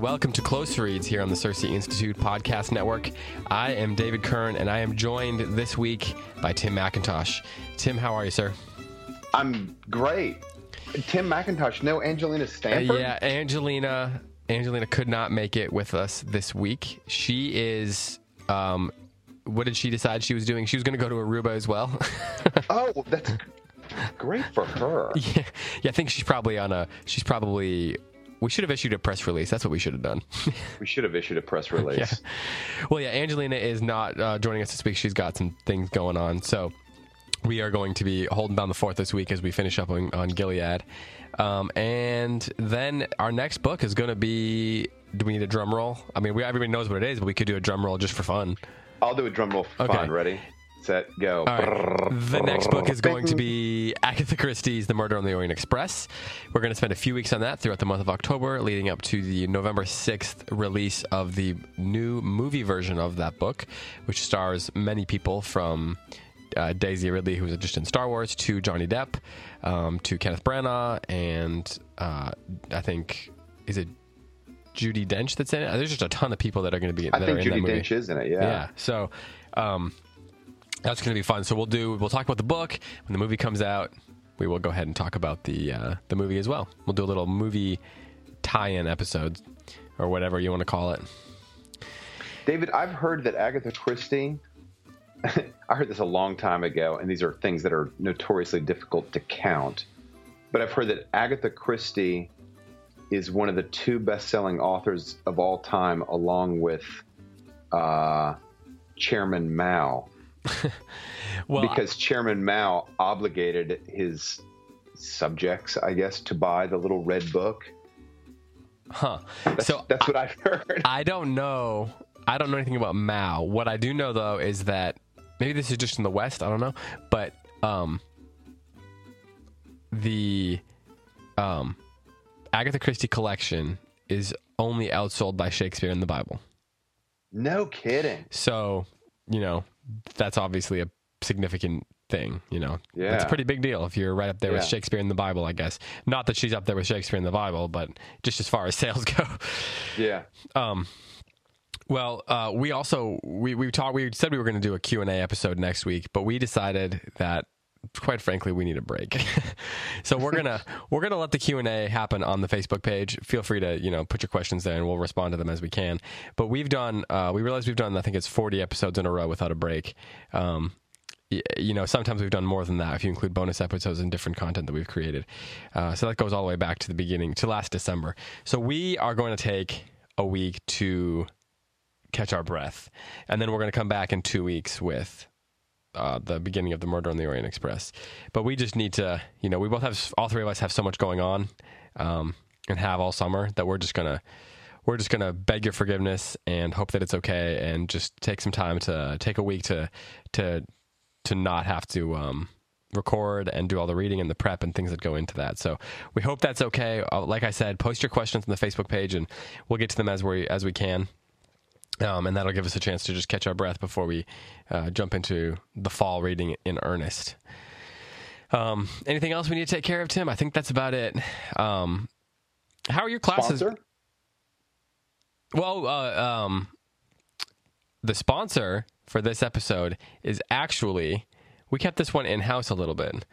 And welcome to Close Reads here on the Circe Institute Podcast Network. I am David Kern and I am joined this week by Tim McIntosh. Tim, how are you, sir? I'm great. Tim McIntosh, no Angelina Uh, yeah, Angelina. Angelina could not make it with us this week. She is. Um, what did she decide she was doing? She was going to go to Aruba as well. Oh, that's great for her. yeah, yeah, I think she's probably on a. She's probably. We should have issued a press release. That's what we should have done. We should have issued a press release. Yeah. Well, yeah, Angelina is not uh, joining us this week. She's got some things going on. So we are going to be holding down the fort this week as we finish up on, on Gilead. Um, and then our next book is going to be. Do we need a drum roll? I mean, we, everybody knows what it is, but we could do a drum roll just for fun. I'll do a drum roll for Okay. fun. Ready, set, go. All right. The next book is going to be Agatha Christie's The Murder on the Orient Express. We're going to spend a few weeks on that throughout the month of October, leading up to the November 6th release of the new movie version of that book, which stars many people from uh, Daisy Ridley, who was just in Star Wars, to Johnny Depp, um, to Kenneth Branagh, and uh, I think, is it Judi Dench that's in it? There's just a ton of people that are going to be I that think are in Judy that movie. Dench is in it. Yeah. Yeah. So um, that's going to be fun. So we'll do. We'll talk about the book when the movie comes out. We will go ahead and talk about the uh, the movie as well. We'll do a little movie tie-in episode or whatever you want to call it. David, I've heard that Agatha Christie. I heard this a long time ago, and these are things that are notoriously difficult to count. But I've heard that Agatha Christie is one of the two best-selling authors of all time, along with uh, Chairman Mao. Well, because Chairman Mao obligated his subjects, I guess, to buy the little red book. huh? That's, So that's what I've heard. I don't know. I don't know anything about Mao. What I do know though is that maybe this is just in the West. I don't know, but um, the um, Agatha Christie collection is only outsold by Shakespeare in the Bible. no kidding. So you know that's obviously a significant thing. You know, Yeah. it's a pretty big deal if you're right up there with Shakespeare in the Bible. I guess not that she's up there with Shakespeare in the Bible, but just as far as sales go. Yeah. Um, well, uh, we also we we talked. We said we were going to do a Q and A episode next week, but we decided that, quite frankly, we need a break. so we're gonna we're gonna let the Q and A happen on the Facebook page. Feel free to you know put your questions there, and we'll respond to them as we can. But we've done uh, we realize we've done I think it's forty episodes in a row without a break. Um, you know, sometimes we've done more than that if you include bonus episodes and different content that we've created. Uh, so that goes all the way back to the beginning, to last December. So we are going to take a week to catch our breath. And then we're going to come back in two weeks with uh, the beginning of the Murder on the Orient Express. But we just need to, you know, we both have, all three of us have so much going on um, and have all summer that we're just to. We're just gonna beg your forgiveness and hope that it's okay, and just take some time to take a week to to to not have to um, record and do all the reading and the prep and things that go into that. So we hope that's okay. Uh, like I said, post your questions on the Facebook page, and we'll get to them as we as we can. Um, and that'll give us a chance to just catch our breath before we uh, jump into the fall reading in earnest. Um, anything else we need to take care of, Tim? I think that's about it. Um, how are your classes? Sponsor? Well, uh, um, the sponsor for this episode is actually we kept this one in house a little bit.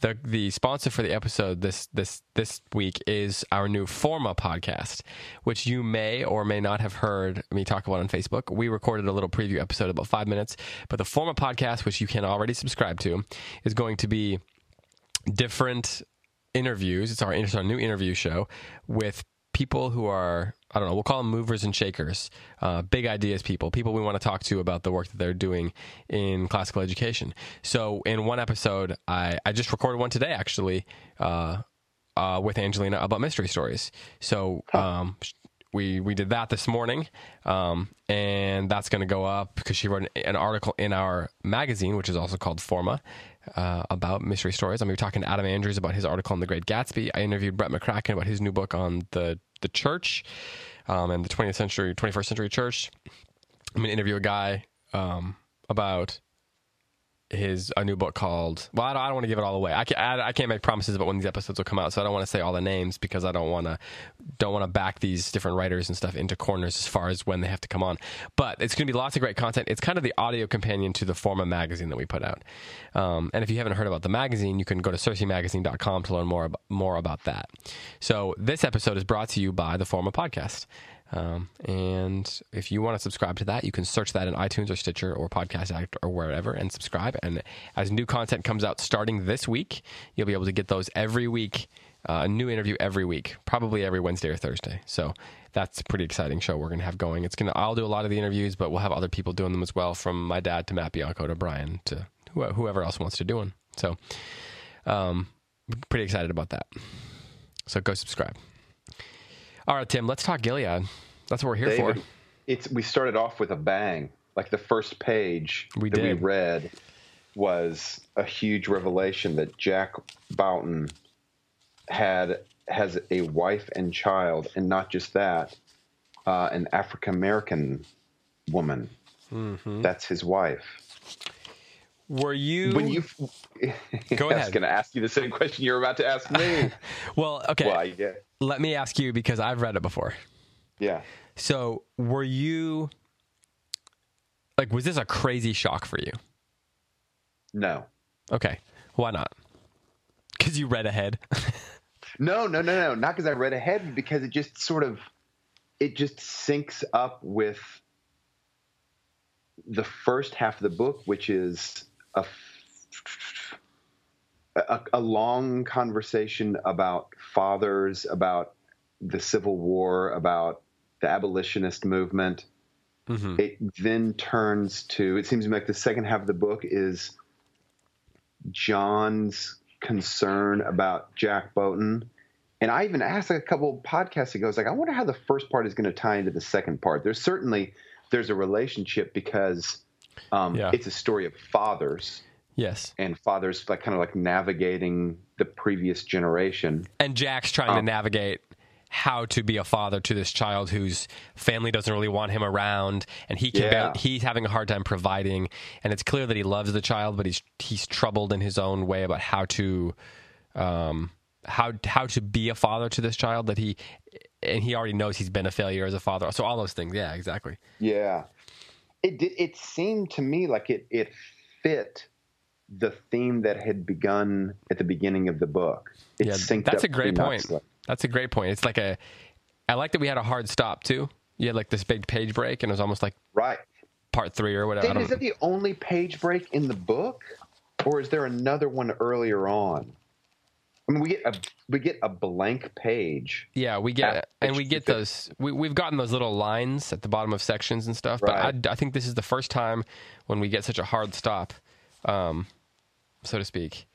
The the sponsor for the episode this this this week is our new Forma podcast, which you may or may not have heard me talk about on Facebook. We recorded a little preview episode about five minutes, but the Forma podcast, which you can already subscribe to, is going to be different interviews. It's our, it's our new interview show with people who are I don't know. We'll call them movers and shakers, uh, big ideas people, people we want to talk to about the work that they're doing in classical education. So, in one episode, I, I just recorded one today actually uh, uh, with Angelina about mystery stories. So, um, we we did that this morning, um, and that's going to go up because she wrote an, an, article in our magazine, which is also called Forma, uh, about mystery stories. I'm going to be talking to Adam Andrews about his article on the Great Gatsby. I interviewed Brett McCracken about his new book on the the church um, and the 20th century, 21st century church. I'm going to interview a guy um, about his a new book called well I don't, don't want to give it all away. I can't, I, I, can't make promises about when these episodes will come out so I don't want to say all the names because I don't want to don't want to back these different writers and stuff into corners as far as when they have to come on. But it's going to be lots of great content. It's kind of the audio companion to the Forma magazine that we put out. Um, and if you haven't heard about the magazine you can go to circemagazine.com to learn more more about that. So this episode is brought to you by the Forma podcast um, and if you want to subscribe to that, you can search that in iTunes or Stitcher or Podcast Addict or wherever and subscribe. And as new content comes out starting this week, you'll be able to get those every week. Uh, a new interview every week, probably every Wednesday or Thursday. So that's a pretty exciting show we're going to have going. It's going to I'll do a lot of the interviews, but we'll have other people doing them as well, from my dad to Matt Bianco to Brian to whoever else wants to do one. So, um, pretty excited about that. So go subscribe. All right, Tim, let's talk Gilead. That's what we're here David, for. It's we started off with a bang. Like the first page we that did. we read was a huge revelation that Jack Boughton had has a wife and child, and not just that, uh, an African American woman. Mm-hmm. That's his wife. Were you when you? Go ahead. I was going to ask you the same question you're about to ask me. well, okay. Well, yeah. Let me ask you because I've read it before. Yeah. So, were you like, was this a crazy shock for you? No. Okay. Why not? Because you read ahead. no, no, no, no. Not because I read ahead, because it just sort of, it just syncs up with the first half of the book, which is a, a, a long conversation about fathers, about the Civil War, about the abolitionist movement. Mm-hmm. It then turns to, it seems to me like the second half of the book is John's concern about Jack Boughton. And I even asked a couple podcasts ago, I was like, I wonder how the first part is going to tie into the second part. There's certainly there's a relationship because um, yeah. it's a story of fathers. Yes. And fathers like kind of like navigating the previous generation. And Jack's trying um, to navigate how to be a father to this child whose family doesn't really want him around and he can yeah. he's having a hard time providing and it's clear that he loves the child but he's he's troubled in his own way about how to um how how to be a father to this child that he and he already knows he's been a failure as a father. So all those things, yeah, exactly. Yeah, it it seemed to me like it it fit the theme that had begun at the beginning of the book. It yeah, that's a great point. That's a great point. It's like a, I like that we had a hard stop too. You had like this big page break, and it was almost like right part three or whatever. David, is that the only page break in the book, or is there another one earlier on? I mean, we get a we get a blank page. Yeah, we get and we get those. We we've gotten those little lines at the bottom of sections and stuff. Right. But I, I think this is the first time when we get such a hard stop, um, so to speak.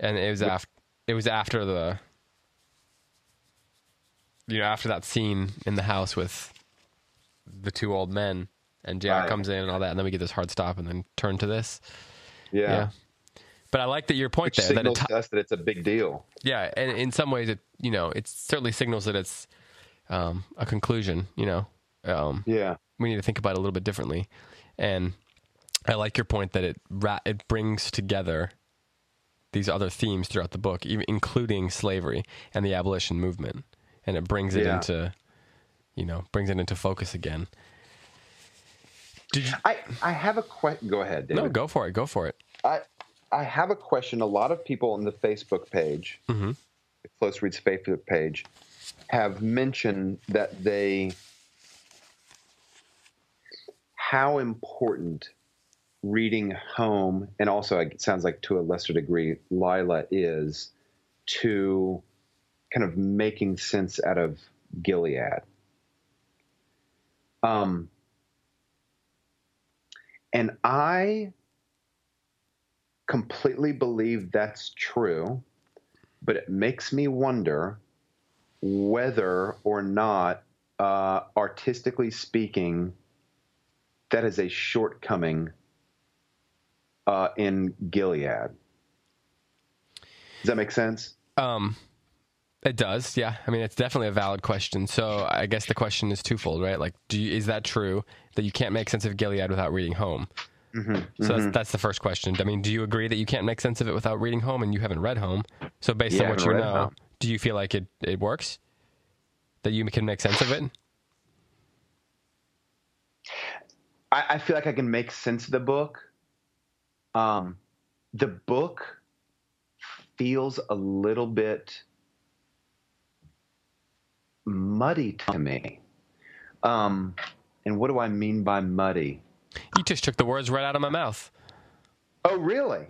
And it was after it was after the you know after that scene in the house with the two old men and Jack right. comes in and all that, and then we get this hard stop and then turn to this. Yeah. yeah. But I like that your point Which there. That it t- us that it's a big deal. Yeah, and in some ways, it you know it certainly signals that it's um, a conclusion. You know, um, yeah, we need to think about it a little bit differently. And I like your point that it ra- it brings together these other themes throughout the book, even including slavery and the abolition movement, and it brings it yeah. into you know brings it into focus again. Did you... I I have a question. Go ahead, David. No, go for it. Go for it. I I have a question. A lot of people on the Facebook page, mm-hmm. the Close Reads Facebook page, have mentioned that they how important reading home and also it sounds like to a lesser degree Lila is to kind of making sense out of Gilead. Um, and I completely believe that's true, but it makes me wonder whether or not, uh, artistically speaking, that is a shortcoming uh, in Gilead. Does that make sense? Um, it does, yeah. I mean, it's definitely a valid question. So I guess the question is twofold, right? Like, do you, is that true that you can't make sense of Gilead without reading Home? Mm-hmm, so That's, that's the first question. I mean, do you agree that you can't make sense of it without reading Home, and you haven't read Home? So based Yeah, on what you know, Home. do you feel like it it works? That you can make sense of it? I, I feel like I can make sense of the book. Um, the book feels a little bit muddy to me. Um, and what do I mean by muddy? You just took the words right out of my mouth. Oh, really?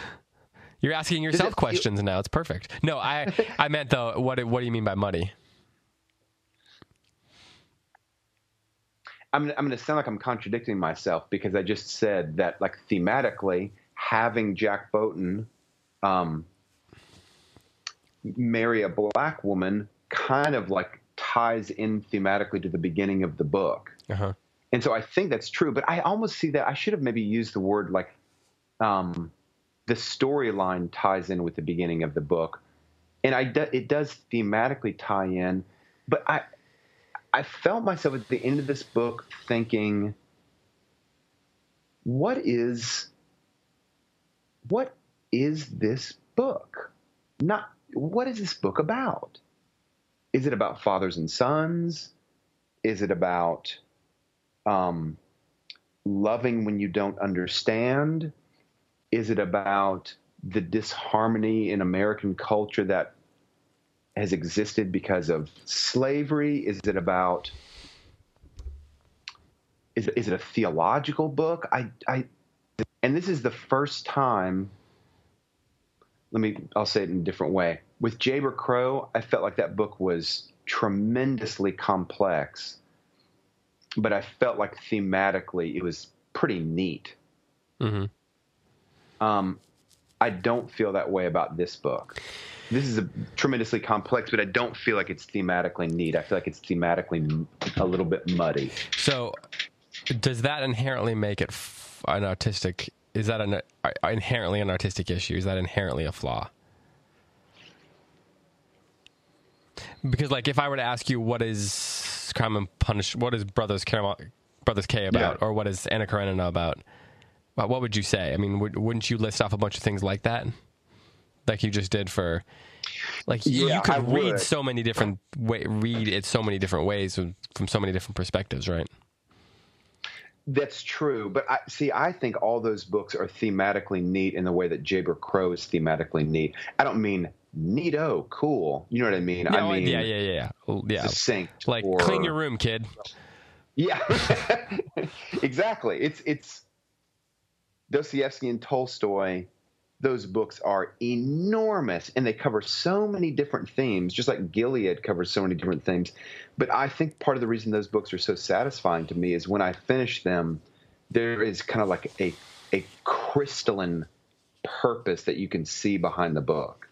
You're asking yourself feel- questions now. It's perfect. No, I I meant though. What what do you mean by muddy? I'm, I'm going to sound like I'm contradicting myself because I just said that, like, thematically, having Jack Boughton um, marry a black woman kind of like ties in thematically to the beginning of the book. Uh huh. And so I think that's true, but I almost see that I should have maybe used the word like um, the storyline ties in with the beginning of the book, and I do, it does thematically tie in, but I I felt myself at the end of this book thinking, what is what is this book? Not what is this book about? Is it about fathers and sons? Is it about um, loving when you don't understand? Is it about the disharmony in American culture that has existed because of slavery? Is it about is, is it a theological book? I, I and this is the first time let me I'll say it in a different way. With Jayber Crow, I felt like that book was tremendously complex, but I felt like thematically it was pretty neat. hmm Um, I don't feel that way about this book. This is a tremendously complex, but I don't feel like it's thematically neat. I feel like it's thematically a little bit muddy. So, does that inherently make it f- an artistic? Is that an uh, inherently an artistic issue? Is that inherently a flaw? Because, like, if I were to ask you, what is Crime and Punish? What is Brothers Brothers K about, Yeah. or what is Anna Karenina about? What, what would you say? I mean, would, wouldn't you list off a bunch of things like that, like you just did for? Like you- Yeah, you could I read would. so many different way, read it so many different ways from, from so many different perspectives, right? That's true, but I see. I think all those books are thematically neat in the way that Jayber Crow is thematically neat. I don't mean neato, cool. You know what I mean? No, I mean yeah, yeah, yeah, yeah. Yeah. succinct. Like or- clean your room, kid. Yeah, exactly. It's it's Dostoevsky and Tolstoy. Those books are enormous, and they cover so many different themes, just like Gilead covers so many different themes. But I think part of the reason those books are so satisfying to me is when I finish them, there is kind of like a a crystalline purpose that you can see behind the book.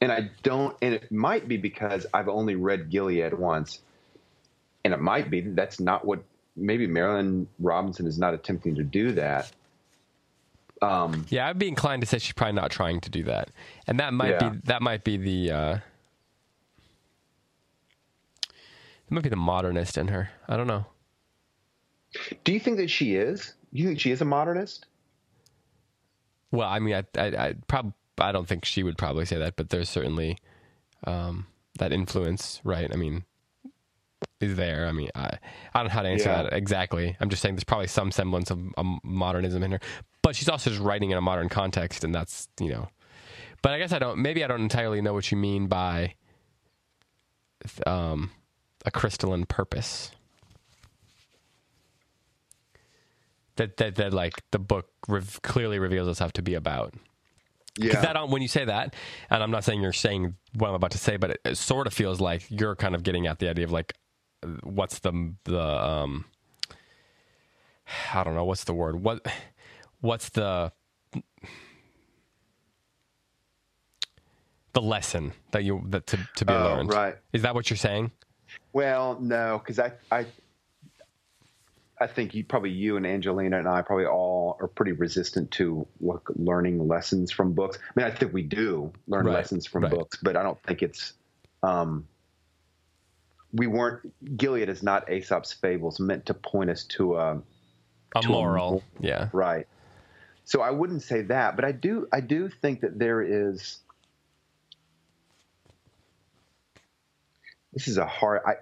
And I don't, and it might be because I've only read Gilead once, and it might be that's not what maybe Marilynne Robinson is not attempting to do that. Um, Yeah, I'd be inclined to say she's probably not trying to do that, and that might Yeah. be that might be the uh, it might be the modernist in her. I don't know. do you think that she is? Do you think she is a modernist? Well, I mean, I I, I prob I don't think she would probably say that, but there's certainly um, that influence, right? I mean, is there? I mean, I I don't know how to answer Yeah. that exactly. I'm just saying there's probably some semblance of um, modernism in her, but she's also just writing in a modern context, and that's you know. But I guess I don't. Maybe I don't entirely know what you mean by um, a crystalline purpose. That, that that like the book rev- clearly reveals itself to be about. Yeah. Because that when you say that, and I'm not saying you're saying what I'm about to say, but it, it sort of feels like you're kind of getting at the idea of like what's the the um I don't know what's the word what what's the the lesson that you that to to be Oh, learned. right. Is that what you're saying? Well, no, because I, I, I think you probably you and Angelina and I probably all are pretty resistant to look, learning lessons from books. I mean, I think we do learn Right, lessons from right. books, but I don't think it's. Um, we weren't. Gilead is not Aesop's fables meant to point us to a A To a moral. moral. Yeah. right. So I wouldn't say that, but I do. I do think that there is. This is a hard. I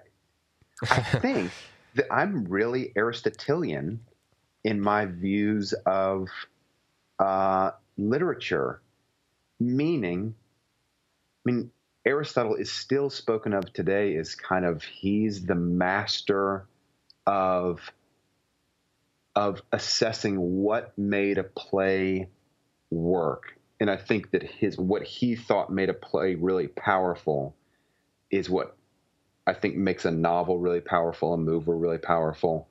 I think that I'm really Aristotelian in my views of uh, literature, meaning, I mean, Aristotle is still spoken of today as kind of he's the master of of assessing what made a play work. And I think that his what he thought made a play really powerful is what I think makes a novel really powerful, a movie really powerful.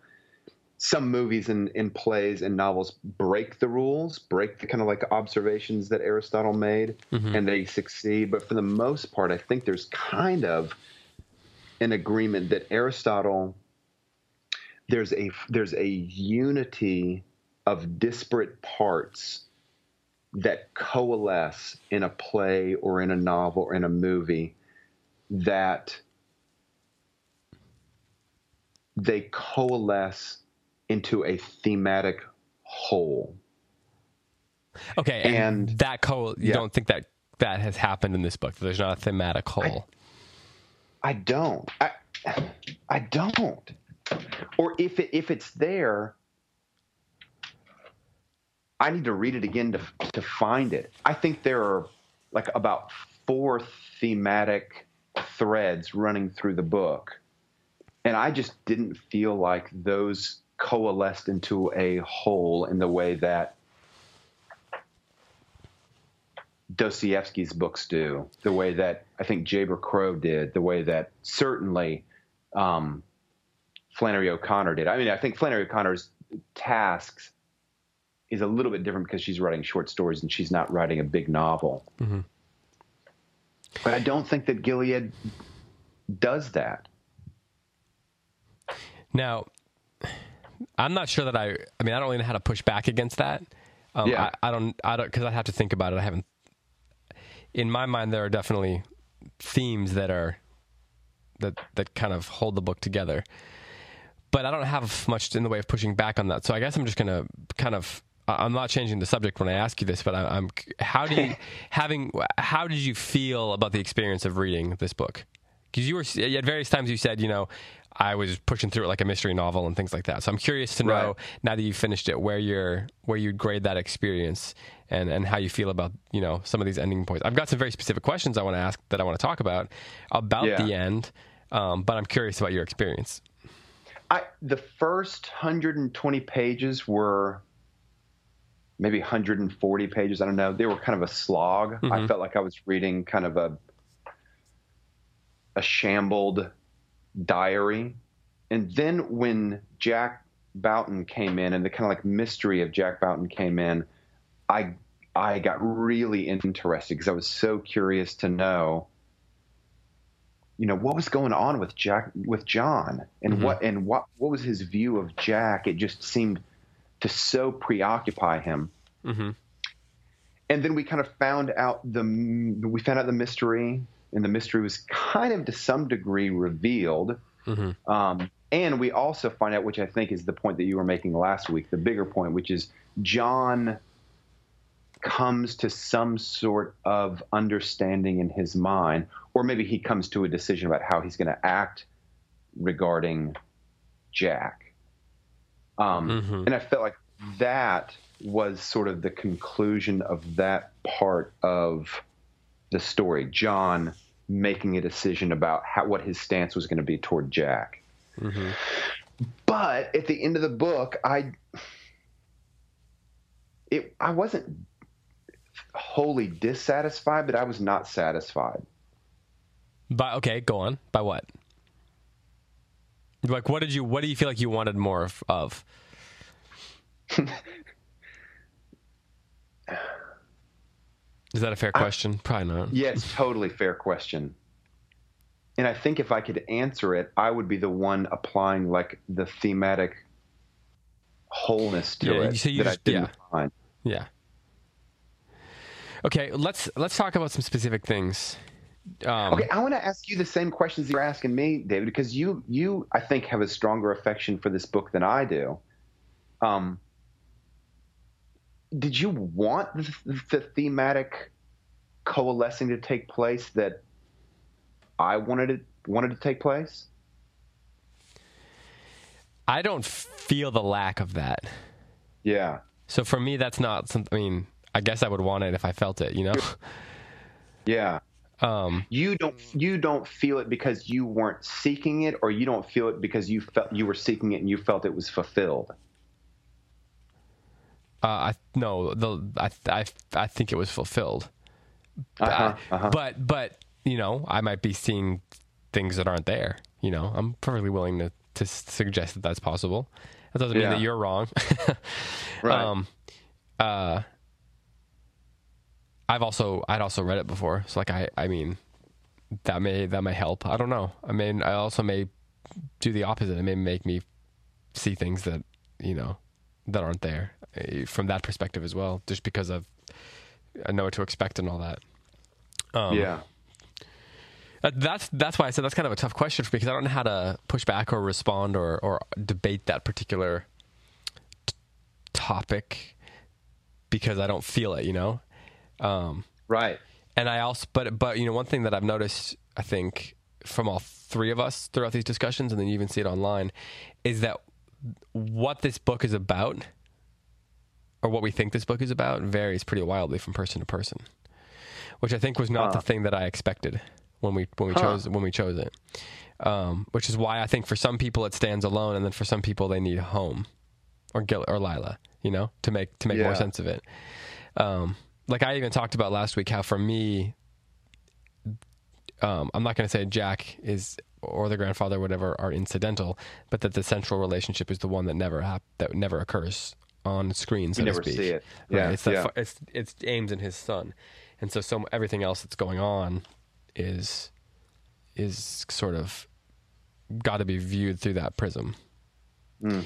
Some movies and, and plays and novels break the rules, break the kind of like observations that Aristotle made, mm-hmm. and they succeed. But for the most part, I think there's kind of an agreement that Aristotle there's a there's a unity of disparate parts that coalesce in a play or in a novel or in a movie that they coalesce into a thematic whole. Okay. And, And- that co you yeah. don't think that that has happened in this book. that There's not a thematic whole. I don't. I I don't. Or if it, if it's there, I need to read it again to to find it. I think there are like about four thematic threads running through the book, and I just didn't feel like those coalesced into a whole in the way that Dostoevsky's books do, the way that I think Jayber Crow did, the way that certainly um, Flannery O'Connor did. I mean, I think Flannery O'Connor's tasks is a little bit different because she's writing short stories and she's not writing a big novel. But I don't think that Gilead does that. Now, I'm not sure that I. I mean, I don't even know how to push back against that. Um, Yeah. I, I don't. I don't because I have to think about it. I haven't. In my mind, there are definitely themes that are that that kind of hold the book together. But I don't have much in the way of pushing back on that. So I guess I'm just gonna kind of. I'm not changing the subject when I ask you this, but I, I'm. How do you having? How did you feel about the experience of reading this book? Because you were at various times you said, you know, I was pushing through it like a mystery novel and things like that. So I'm curious to know Right. now that you finished it, where you're where you'd grade that experience and and how you feel about you know some of these ending points. I've got some very specific questions I want to ask that I want to talk about about Yeah. the end, um, but I'm curious about your experience. I the first 120 pages were maybe 140 pages. I don't know. They were kind of a slog. I felt like I was reading kind of a a shambled diary. And then when Jack Boughton came in and the kind of like mystery of Jack Boughton came in, I I got really interested because I was so curious to know you know what was going on with Jack with John and what and what what was his view of Jack it just seemed to so preoccupy him Mhm. and then we kind of found out the we found out the mystery and the mystery was kind of to some degree revealed um, and we also find out which I think is the point that you were making last week the bigger point which is John comes to some sort of understanding in his mind, or maybe he comes to a decision about how he's going to act regarding Jack. Um, Mhm. And I felt like that was sort of the conclusion of that part of the story. John making a decision about how, what his stance was going to be toward Jack. Mm-hmm. But at the end of the book, I it I wasn't wholly dissatisfied, but I was not satisfied. By okay, go on. By what? Like, what did you? What do you feel like you wanted more of? Is that a fair question? Probably not. Yeah, it's totally fair question. And I think if I could answer it, I would be the one applying like the thematic wholeness to Yeah, it so you that just- I didn't yeah. find. Yeah. Okay, let's let's talk about some specific things. Um, Okay, I want to ask you the same questions you're asking me, David, because you you I think have a stronger affection for this book than I do. Um, did you want the, the thematic coalescing to take place that I wanted it wanted to take place? I don't feel the lack of that. Yeah, So for me, that's not something. I mean, I guess I would want it if I felt it. You know. yeah. Um, You don't you don't feel it because you weren't seeking it, or you don't feel it because you felt you were seeking it and you felt it was fulfilled. Uh, I no, the I I I think it was fulfilled. Uh-huh, Uh, uh-huh. But but you know, I might be seeing things that aren't there. You know, I'm perfectly willing to to suggest that that's possible. That doesn't mean that you're wrong. Right. Um, uh, I've also I'd also read it before, so like I I mean, that may that may help. I don't know. I mean, I also may do the opposite. It may make me see things that you know that aren't there from that perspective as well, just because of I know what to expect and all that. Um, yeah. that's that's why I said that's kind of a tough question for me because I don't know how to push back or respond or or debate that particular t- topic because I don't feel it, you know. Um, Right. and I also, but but you know, one thing that I've noticed, I think, from all three of us throughout these discussions, and then you even see it online, is that what this book is about, or what we think this book is about, varies pretty wildly from person to person, which I think was not the thing that I expected when we when we Huh. chose when we chose it. Um, which is why I think for some people it stands alone, and then for some people they need home, or Gil or Lila, you know, to make to make more sense of it. Um, like I even talked about last week, how for me, um, I'm not going to say Jack is or the grandfather, or whatever, are incidental, but that the central relationship is the one that never hap- that never occurs on screen. So to never speak. see it. Right, Yeah, it's the yeah. it's it's Ames and his son, and so some everything else that's going on is is sort of got to be viewed through that prism. Hmm.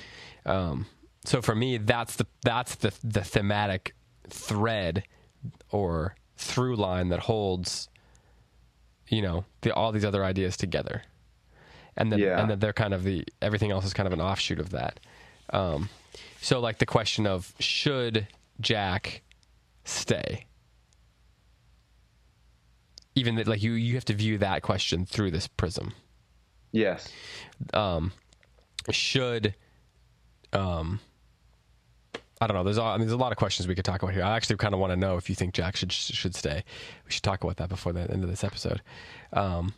Um, so for me, that's the that's the the thematic thread or through line that holds, you know, the, all these other ideas together, and then Yeah. and then they're kind of the everything else is kind of an offshoot of that. Um, so like the question of should Jack stay? Even that, like you, you have to view that question through this prism Yes. should um I don't know. There's a, I mean, there's a lot of questions we could talk about here. I actually kind of want to know if you think Jack should should stay. We should talk about that before the end of this episode. Um,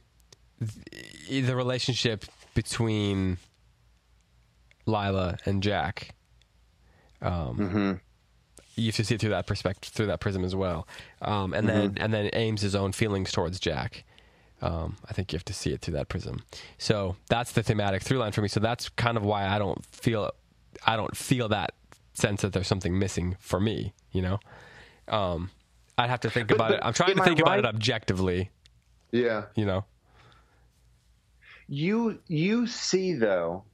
the, the relationship between Lila and Jack. Um, you have to see it through that perspective, through that prism as well. Um, and then and then Ames his own feelings towards Jack. Um, I think you have to see it through that prism. So that's the thematic through line for me. So that's kind of why I don't feel I don't feel that sense that there's something missing for me. You know, um, I'd have to think But- about but it. I'm trying to think about it objectively. Yeah. You know, You you see though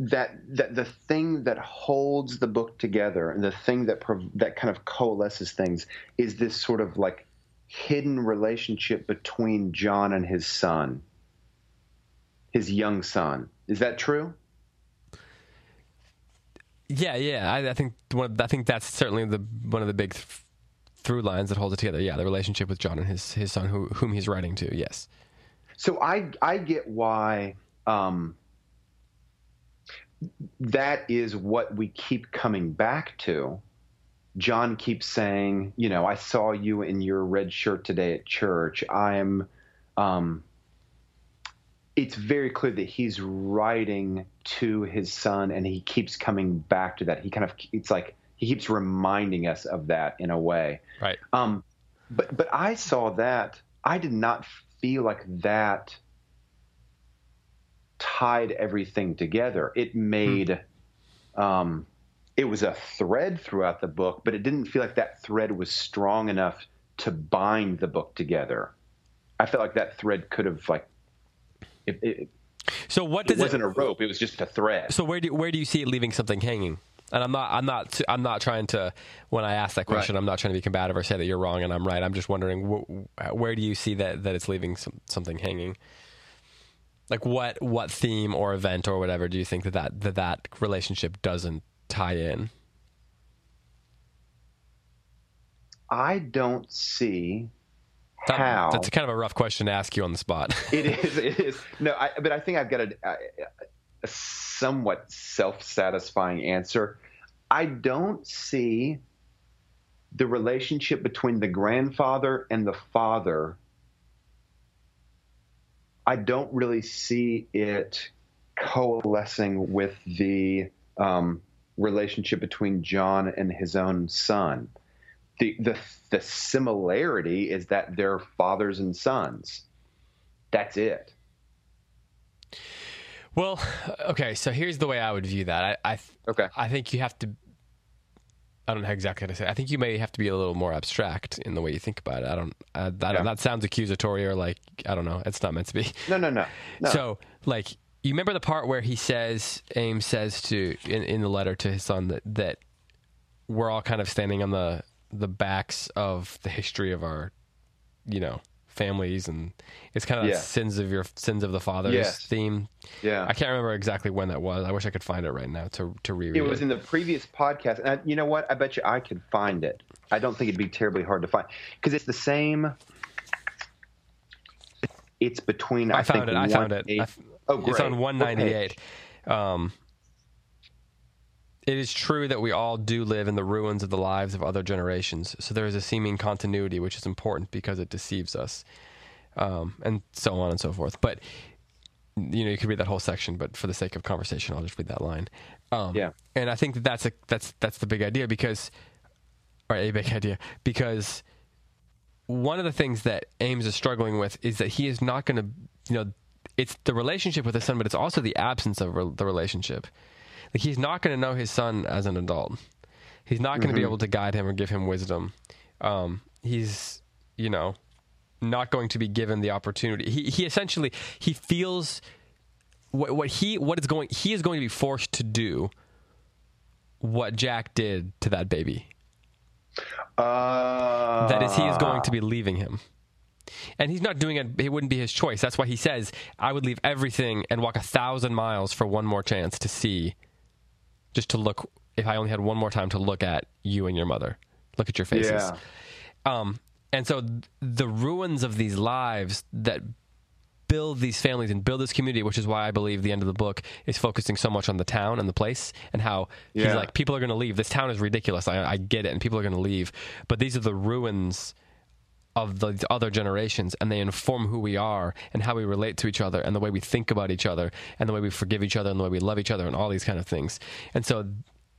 that that the thing that holds the book together and the thing that prov- that kind of coalesces things is this sort of like hidden relationship between John and his son, his young son. Is that true? yeah, yeah. I, I think one. Of, I think that's certainly the one of the big th- through lines that holds it together. Yeah, the relationship with John and his his son, who whom he's writing to. Yes. So I I get why um, that is what we keep coming back to. John keeps saying, you know, I saw you in your red shirt today at church. I'm. Um, it's very clear that he's writing to his son, and he keeps coming back to that. He kind of it's like he keeps reminding us of that in a way. Right. Um, but but I saw that. I did not feel like that tied everything together. It made um, it was a thread throughout the book, but it didn't feel like that thread was strong enough to bind the book together. I felt like that thread could have like it, it, So what it does it? wasn't a rope; it was just a thread. So where do where do you see it leaving something hanging? And I'm not I'm not I'm not trying to when I ask that question I'm not trying to be combative or say that you're wrong and I'm right. I'm just wondering wh- where do you see that that it's leaving some, something hanging? Like what what theme or event or whatever do you think that that that, that relationship doesn't tie in? I don't see That- how That's kind of a rough question to ask you on the spot. it is. It is. No, I, but I think I've got a, a, a somewhat self-satisfying answer. I don't see the relationship between the grandfather and the father. I don't really see it coalescing with the um, relationship between John and his own son. The, the the similarity is that they're fathers and sons. That's it. well, okay, so here's the way I would view that. I I, Okay. I think you have to. I don't know exactly how to say. It. I think you may have to be a little more abstract in the way you think about it. I don't. I, that, Yeah. that sounds accusatory or like I don't know. It's not meant to be. No, no, no, no. So like you remember the part where he says Ames says to in, in the letter to his son that that we're all kind of standing on the the backs of the history of our you know families and it's kind of Yeah. sins of your sins of the fathers Yes. theme. yeah. I can't remember exactly when that was. I wish I could find it right now to to reread it was in the previous podcast, and I, you know what? I bet you I could find it. I don't think it'd be terribly hard to find because it's the same. It's between. I, I found it. I found it. 180 I f- oh, great. It's on 198. page? Um, it is true that we all do live in the ruins of the lives of other generations, so there is a seeming continuity which is important because it deceives us, um, and so on and so forth. But you know, you could read that whole section, but for the sake of conversation, I'll just read that line. Um, Yeah. and I think that that's a that's that's the big idea because, or a big idea because one of the things that Ames is struggling with is that he is not going to, you know, it's the relationship with his son, but it's also the absence of re- the relationship. Like he's not going to know his son as an adult. He's not going to be able to guide him or give him wisdom. Um, he's, you know, not going to be given the opportunity. He he essentially he feels what what he what is going he is going to be forced to do what Jack did to that baby Uh, that is he is going to be leaving him and he's not doing it it wouldn't be his choice that's why he says i would leave everything and walk a thousand miles for one more chance to see just to look if i only had one more time to look at you and your mother look at your faces Yeah. um, and so th- the ruins of these lives that build these families and build this community, which is why I believe the end of the book is focusing so much on the town and the place and how he's Yeah. like, people are going to leave. This town is ridiculous. I, I get it. And people are going to leave. But these are the ruins of the other generations and they inform who we are and how we relate to each other and the way we think about each other and the way we forgive each other and the way we love each other and all these kind of things. And so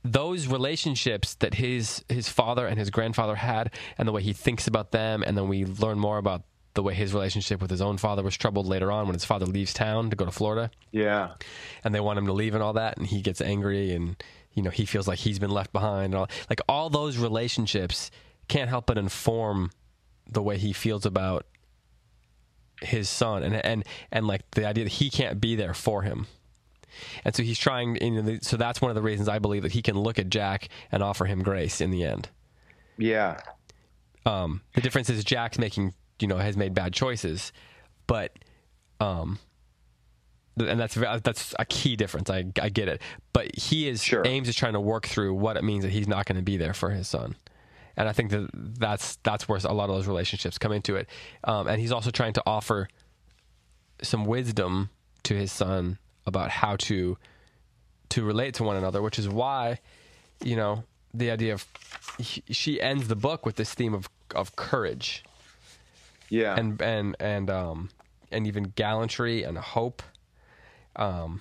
those relationships that his his father and his grandfather had and the way he thinks about them and then we learn more about the way his relationship with his own father was troubled later on when his father leaves town to go to Florida Yeah. and they want him to leave and all that and he gets angry and you know he feels like he's been left behind and all like all those relationships can't help but inform the way he feels about his son and and and like the idea that he can't be there for him and so he's trying and so that's one of the reasons I believe that he can look at Jack and offer him grace in the end Yeah. um, the difference is Jack's making, you know, has made bad choices, but, um, and that's that's a key difference. I I get it, but he is Sure. Ames is trying to work through what it means that he's not going to be there for his son, and I think that that's that's where a lot of those relationships come into it. Um, and he's also trying to offer some wisdom to his son about how to to relate to one another, which is why, you know, the idea of he- she ends the book with this theme of of courage Yeah. and and and um and even gallantry and hope um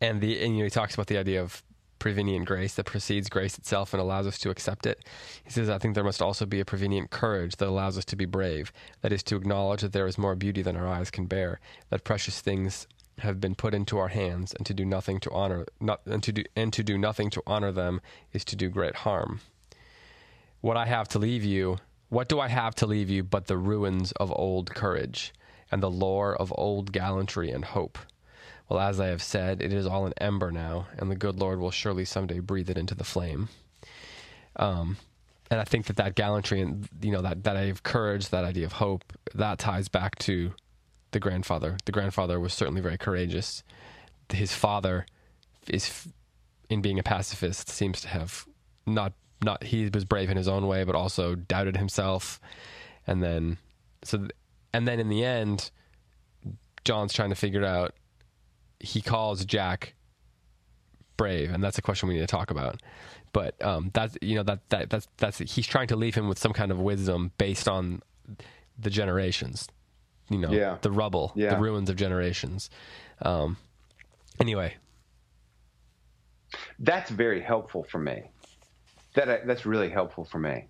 and the and you know he talks about the idea of prevenient grace that precedes grace itself and allows us to accept it. He says, I think there must also be a prevenient courage that allows us to be brave. That is to acknowledge that there is more beauty than our eyes can bear, that precious things have been put into our hands, and to do nothing to honor not, and to do and to do nothing to honor them is to do great harm. What I have to leave you, what do I have to leave you but the ruins of old courage and the lore of old gallantry and hope? Well, as I have said, it is all an ember now, and the good Lord will surely someday breathe it into the flame. Um, and I think that that gallantry and you know that that idea of courage, that idea of hope, that ties back to the grandfather. The grandfather was certainly very courageous. His father is, in being a pacifist, seems to have not not he was brave in his own way, but also doubted himself, and then so and then in the end, John's trying to figure out. He calls Jack brave, and that's a question we need to talk about. But um, that's you know that that that's that's he's trying to leave him with some kind of wisdom based on the generations, you know, Yeah. the rubble, Yeah. the ruins of generations. Um, anyway, That's very helpful for me. That that's really helpful for me.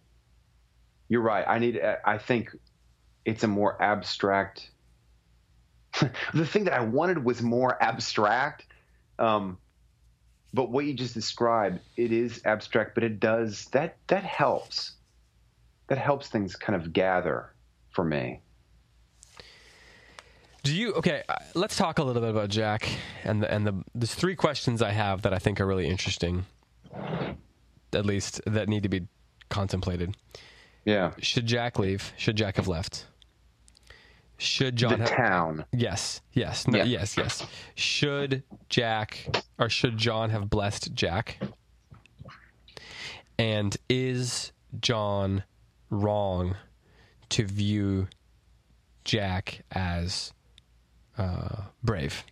You're right. I need. I think it's a more abstract. the thing that I wanted was more abstract. Um, but what you just described, it is abstract, but it does that. That helps. That helps things kind of gather for me. Do you okay? uh, Let's talk a little bit about Jack and the and the. There's three questions I have that I think are really interesting. At least that need to be contemplated. Yeah. Should Jack leave? Should Jack have left? Should John the have? town. Yes, yes, no, Yeah. yes, yes. Should Jack or should John have blessed Jack? And is John wrong to view Jack as uh, brave?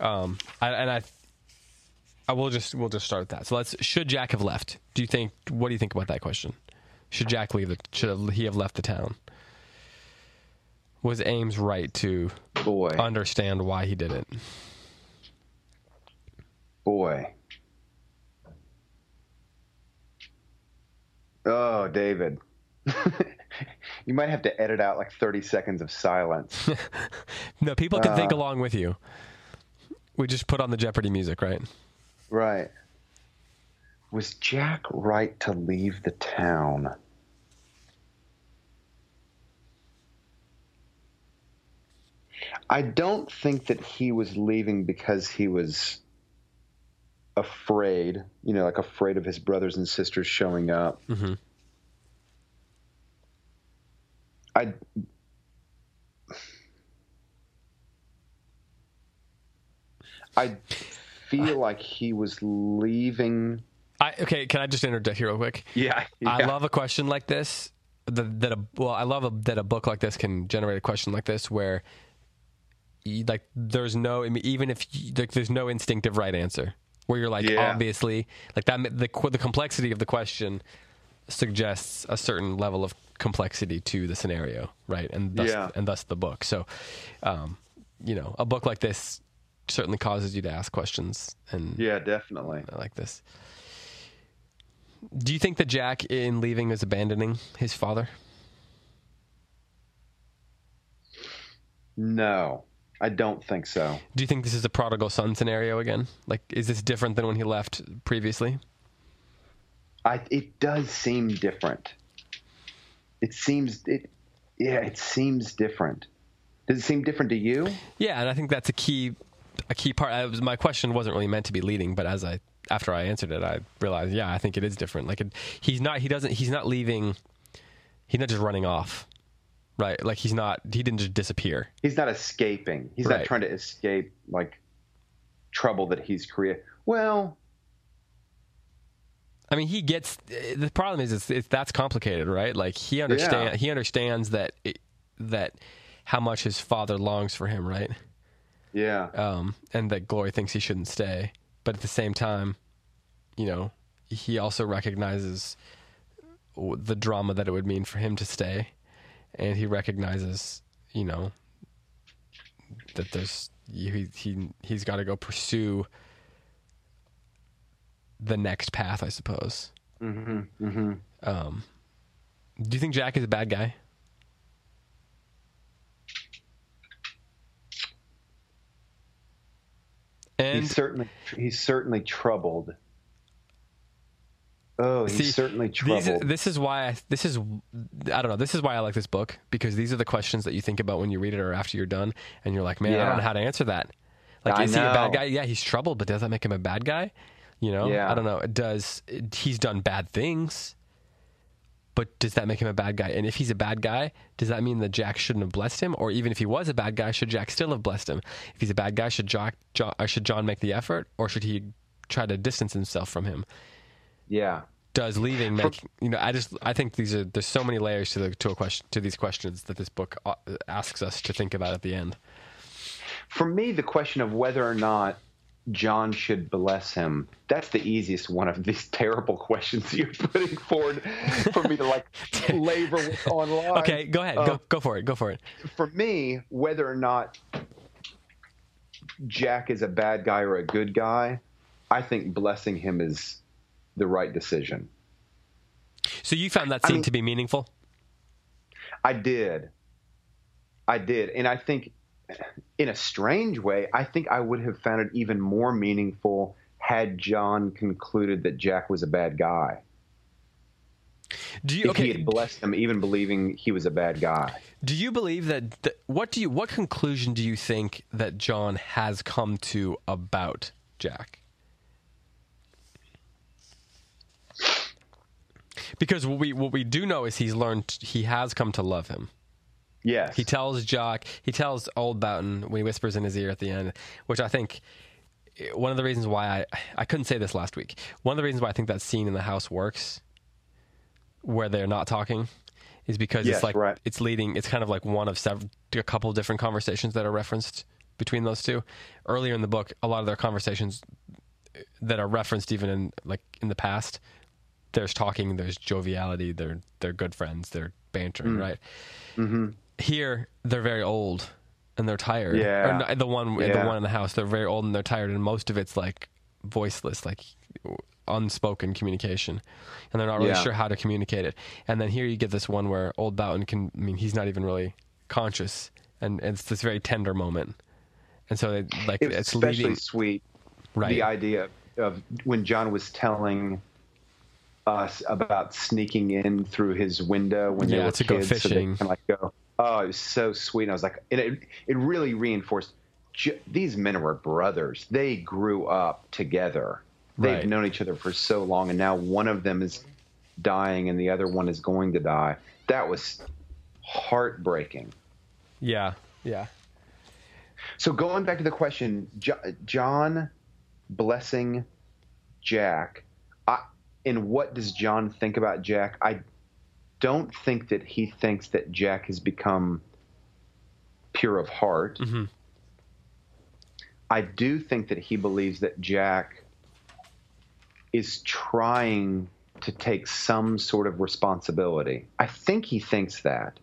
Um, I, and I, I will just we'll just start with that. So let's. Should Jack have left? Do you think? What do you think about that question? Should Jack leave? The, should he have left the town? Was Ames right to Boy. understand why he did it? Boy. Oh, David. you might have to edit out like 30 seconds of silence. No, people can think Uh. along with you. We just put on the Jeopardy music, right? right. Was Jack right to leave the town? I don't think that he was leaving because he was afraid, you know, like afraid of his brothers and sisters showing up. Mm-hmm. I I feel like he was leaving. I, okay, can I just interject here real quick? Yeah, I love a question like this. That, that a well, I love a, that a book like this can generate a question like this where, like, there's no I mean, even if you, like, there's no instinctive right answer. Where you're like, Yeah. obviously, like that the the complexity of the question suggests a certain level of complexity to the scenario, right? And thus, Yeah. and thus the book. So, um, you know, a book like this certainly causes you to ask questions, and Yeah, definitely. I like this. Do you think that Jack, in leaving, is abandoning his father? No, I don't think so. Do you think this is a prodigal son scenario again? Like, is this different than when he left previously? I it does seem different. It seems it yeah, it seems different. Does it seem different to you? Yeah, and I think that's a key, a key part. I was, my question wasn't really meant to be leading, but as I after I answered it, I realized, yeah, I think it is different. Like, it, he's not, he doesn't, he's not leaving. He's not just running off, right? Like, he's not, he didn't just disappear. He's not escaping. He's Right. not trying to escape like trouble that he's created. Well, I mean, he gets the problem is it's, it's that's complicated, right? Like he understand Yeah. he understands that it, that how much his father longs for him, right? yeah. Um, and that Glory thinks he shouldn't stay, but at the same time, you know, he also recognizes the drama that it would mean for him to stay, and he recognizes, you know, that there's he he he's got to go pursue the next path, I suppose. Mm-hmm. Mm-hmm. Um, do you think Jack is a bad guy? And he's certainly he's certainly troubled. Oh, he's See, certainly these troubled. are- this is why I, this is I don't know. This is why I like this book because these are the questions that you think about when you read it or after you're done, and you're like, man, I don't know how to answer that. Like, I is he a bad guy? Yeah, he's troubled, but does that make him a bad guy? You know, Yeah. I don't know. Does he's done bad things, but does that make him a bad guy? And if he's a bad guy, does that mean that Jack shouldn't have blessed him? Or even if he was a bad guy, should Jack still have blessed him? If he's a bad guy, should Jack, John, should John make the effort, or should he try to distance himself from him? Yeah. does leaving make you know i just i think these are there's so many layers to the to a question to these questions that this book uh, asks us to think about at the end For me, the question of whether or not John should bless him, that's the easiest one of these terrible questions you're putting forward for me to like labor online. okay go ahead Uh, go go for it go for it for me, whether or not Jack is a bad guy or a good guy, I think blessing him is the right decision. so you found that I scene mean- to be meaningful I did. I did. And I think, in a strange way, I think I would have found it even more meaningful had John concluded that Jack was a bad guy. do you If okay he had blessed him, even believing he was a bad guy. do you believe that, that what do you what conclusion do you think that john has come to about jack because what we what we do know is he's learned he has come to love him Yes. He tells Jack, he tells Old Boughton when he whispers in his ear at the end, which I think one of the reasons why I I couldn't say this last week. One of the reasons why I think that scene in the house works, where they're not talking, is because Yes, it's like right. it's leading. It's kind of like one of several, a couple of different conversations that are referenced between those two. Earlier in the book, a lot of their conversations that are referenced even in like in the past. There's talking, there's joviality, they're they're good friends, they're bantering, Mm. right? Mm-hmm. here they're very old and they're tired. Yeah. Or the one the one in the house, they're very old and they're tired, and most of it's like voiceless, like unspoken communication, and they're not really Yeah. sure how to communicate it. And then here you get this one where old Boughton can. I mean, he's not even really conscious, and it's this very tender moment. And so, it, like, It it's especially leading sweet right. the idea of when John was telling us about sneaking in through his window when they Yeah, were to go kids, so they fishing. like go. Oh, it was so sweet. And I was like, and it it really reinforced. J- These men were brothers. They grew up together. They've Right. known each other for so long, and now one of them is dying, and the other one is going to die. That was heartbreaking. yeah, yeah. So going back to the question, Jo- John blessing Jack, And what does John think about Jack? I don't think that he thinks that Jack has become pure of heart. Mhm. I do think that he believes that Jack is trying to take some sort of responsibility. I think he thinks that.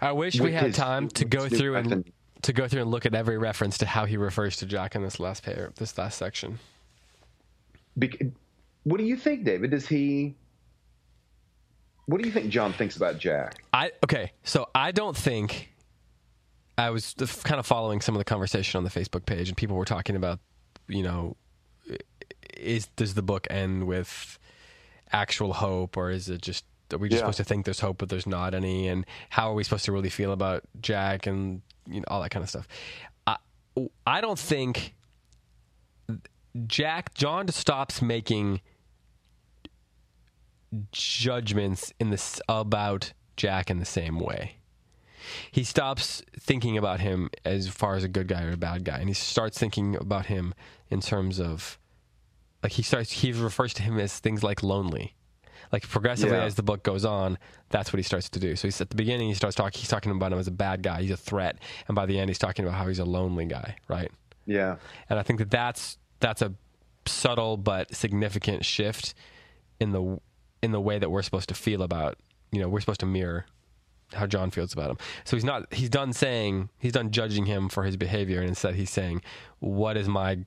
I wish we had his- time to go through and to go through and look at every reference to how he refers to Jack in this last pair, this last section. What do you think, David? Does he? What do you think John thinks about Jack? I okay, so I don't think I was kind of following some of the conversation on the Facebook page, and people were talking about, you know, is does the book end with actual hope, or is it just are we just Yeah. supposed to think there's hope but there's not any, and how are we supposed to really feel about Jack and you know all that kind of stuff? I I don't think Jack John stops making judgments in this about Jack in the same way. He stops thinking about him as far as a good guy or a bad guy, and he starts thinking about him in terms of like he starts he refers to him as things like lonely. Like progressively Yeah. as the book goes on, that's what he starts to do. So he's at the beginning he starts talking he's talking about him as a bad guy, he's a threat, and by the end he's talking about how he's a lonely guy, right? Yeah, and I think that that's that's a subtle but significant shift in the in the way that we're supposed to feel about you know we're supposed to mirror how John feels about him. So he's not he's done saying he's done judging him for his behavior, and instead he's saying, "What is my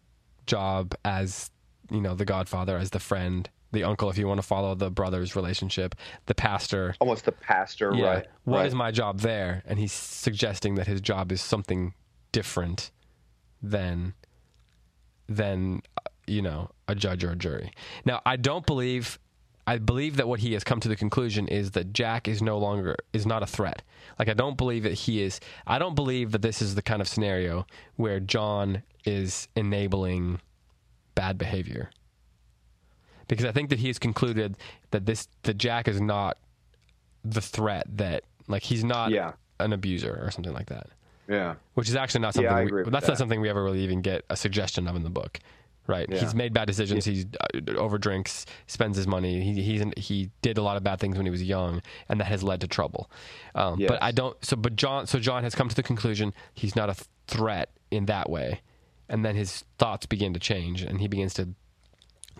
job as you know the godfather, as the friend, the uncle, if you want to follow the brothers' relationship, the pastor. Almost the pastor, Yeah. right? What right. is my job there? And he's suggesting that his job is something different than than uh, you know a judge or a jury. Now, I don't believe. I believe that what he has come to the conclusion is that Jack is no longer is not a threat. Like I don't believe that he is. I don't believe that this is the kind of scenario where John is enabling bad behavior. Because I think that he has concluded that this that Jack is not the threat that like he's not Yeah. an abuser or something like that. Yeah. Which is actually not something. I we, that's that. not something we ever really even get a suggestion of in the book, right? Yeah. He's made bad decisions. He's uh, overdrinks, spends his money. He he's, he did a lot of bad things when he was young, and that has led to trouble. Um, Yes. But I don't. So, but John. So John has come to the conclusion he's not a threat in that way, and then his thoughts begin to change, and he begins to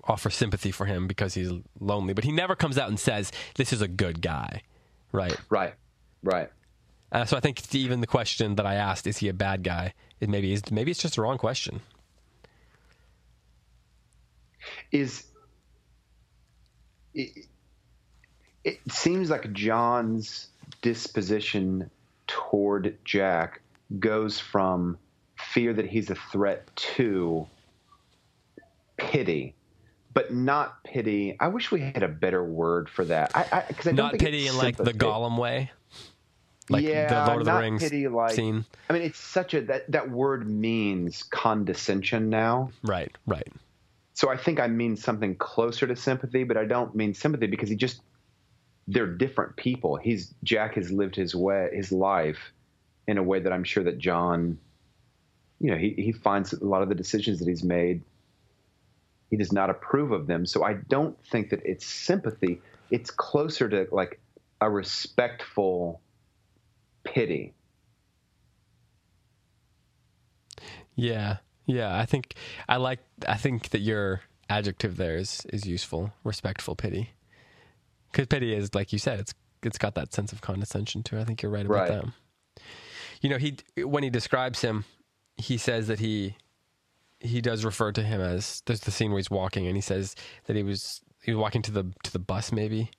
offer sympathy for him because he's lonely. But he never comes out and says this is a good guy, right? Right. Right. Uh, so I think even the question that I asked, is he a bad guy? It maybe is. Maybe it's just the wrong question. is it, it seems like John's disposition toward Jack goes from fear that he's a threat to pity, but not pity. I wish we had a better word for that. I I, don't Not think pity in like the. Gollum way, like yeah, the Lord of the Rings pity like scene. I mean, it's such a that that word means condescension now. Right, right. So I think I mean something closer to sympathy, but I don't mean sympathy because he just they're different people. He's Jack has lived his way his life in a way that I'm sure that John, you know, he, he finds a lot of the decisions that he's made, he does not approve of them. So I don't think that it's sympathy. It's closer to like a respectful pity. Yeah, yeah. I think I like. I think that your adjective there is is useful. Respectful pity, because pity is like you said. It's it's got that sense of condescension too. I think you're right about Right. that. You know, he when he describes him, he says that he he does refer to him as there's the scene where he's walking and he says that he was he was walking to the to the bus maybe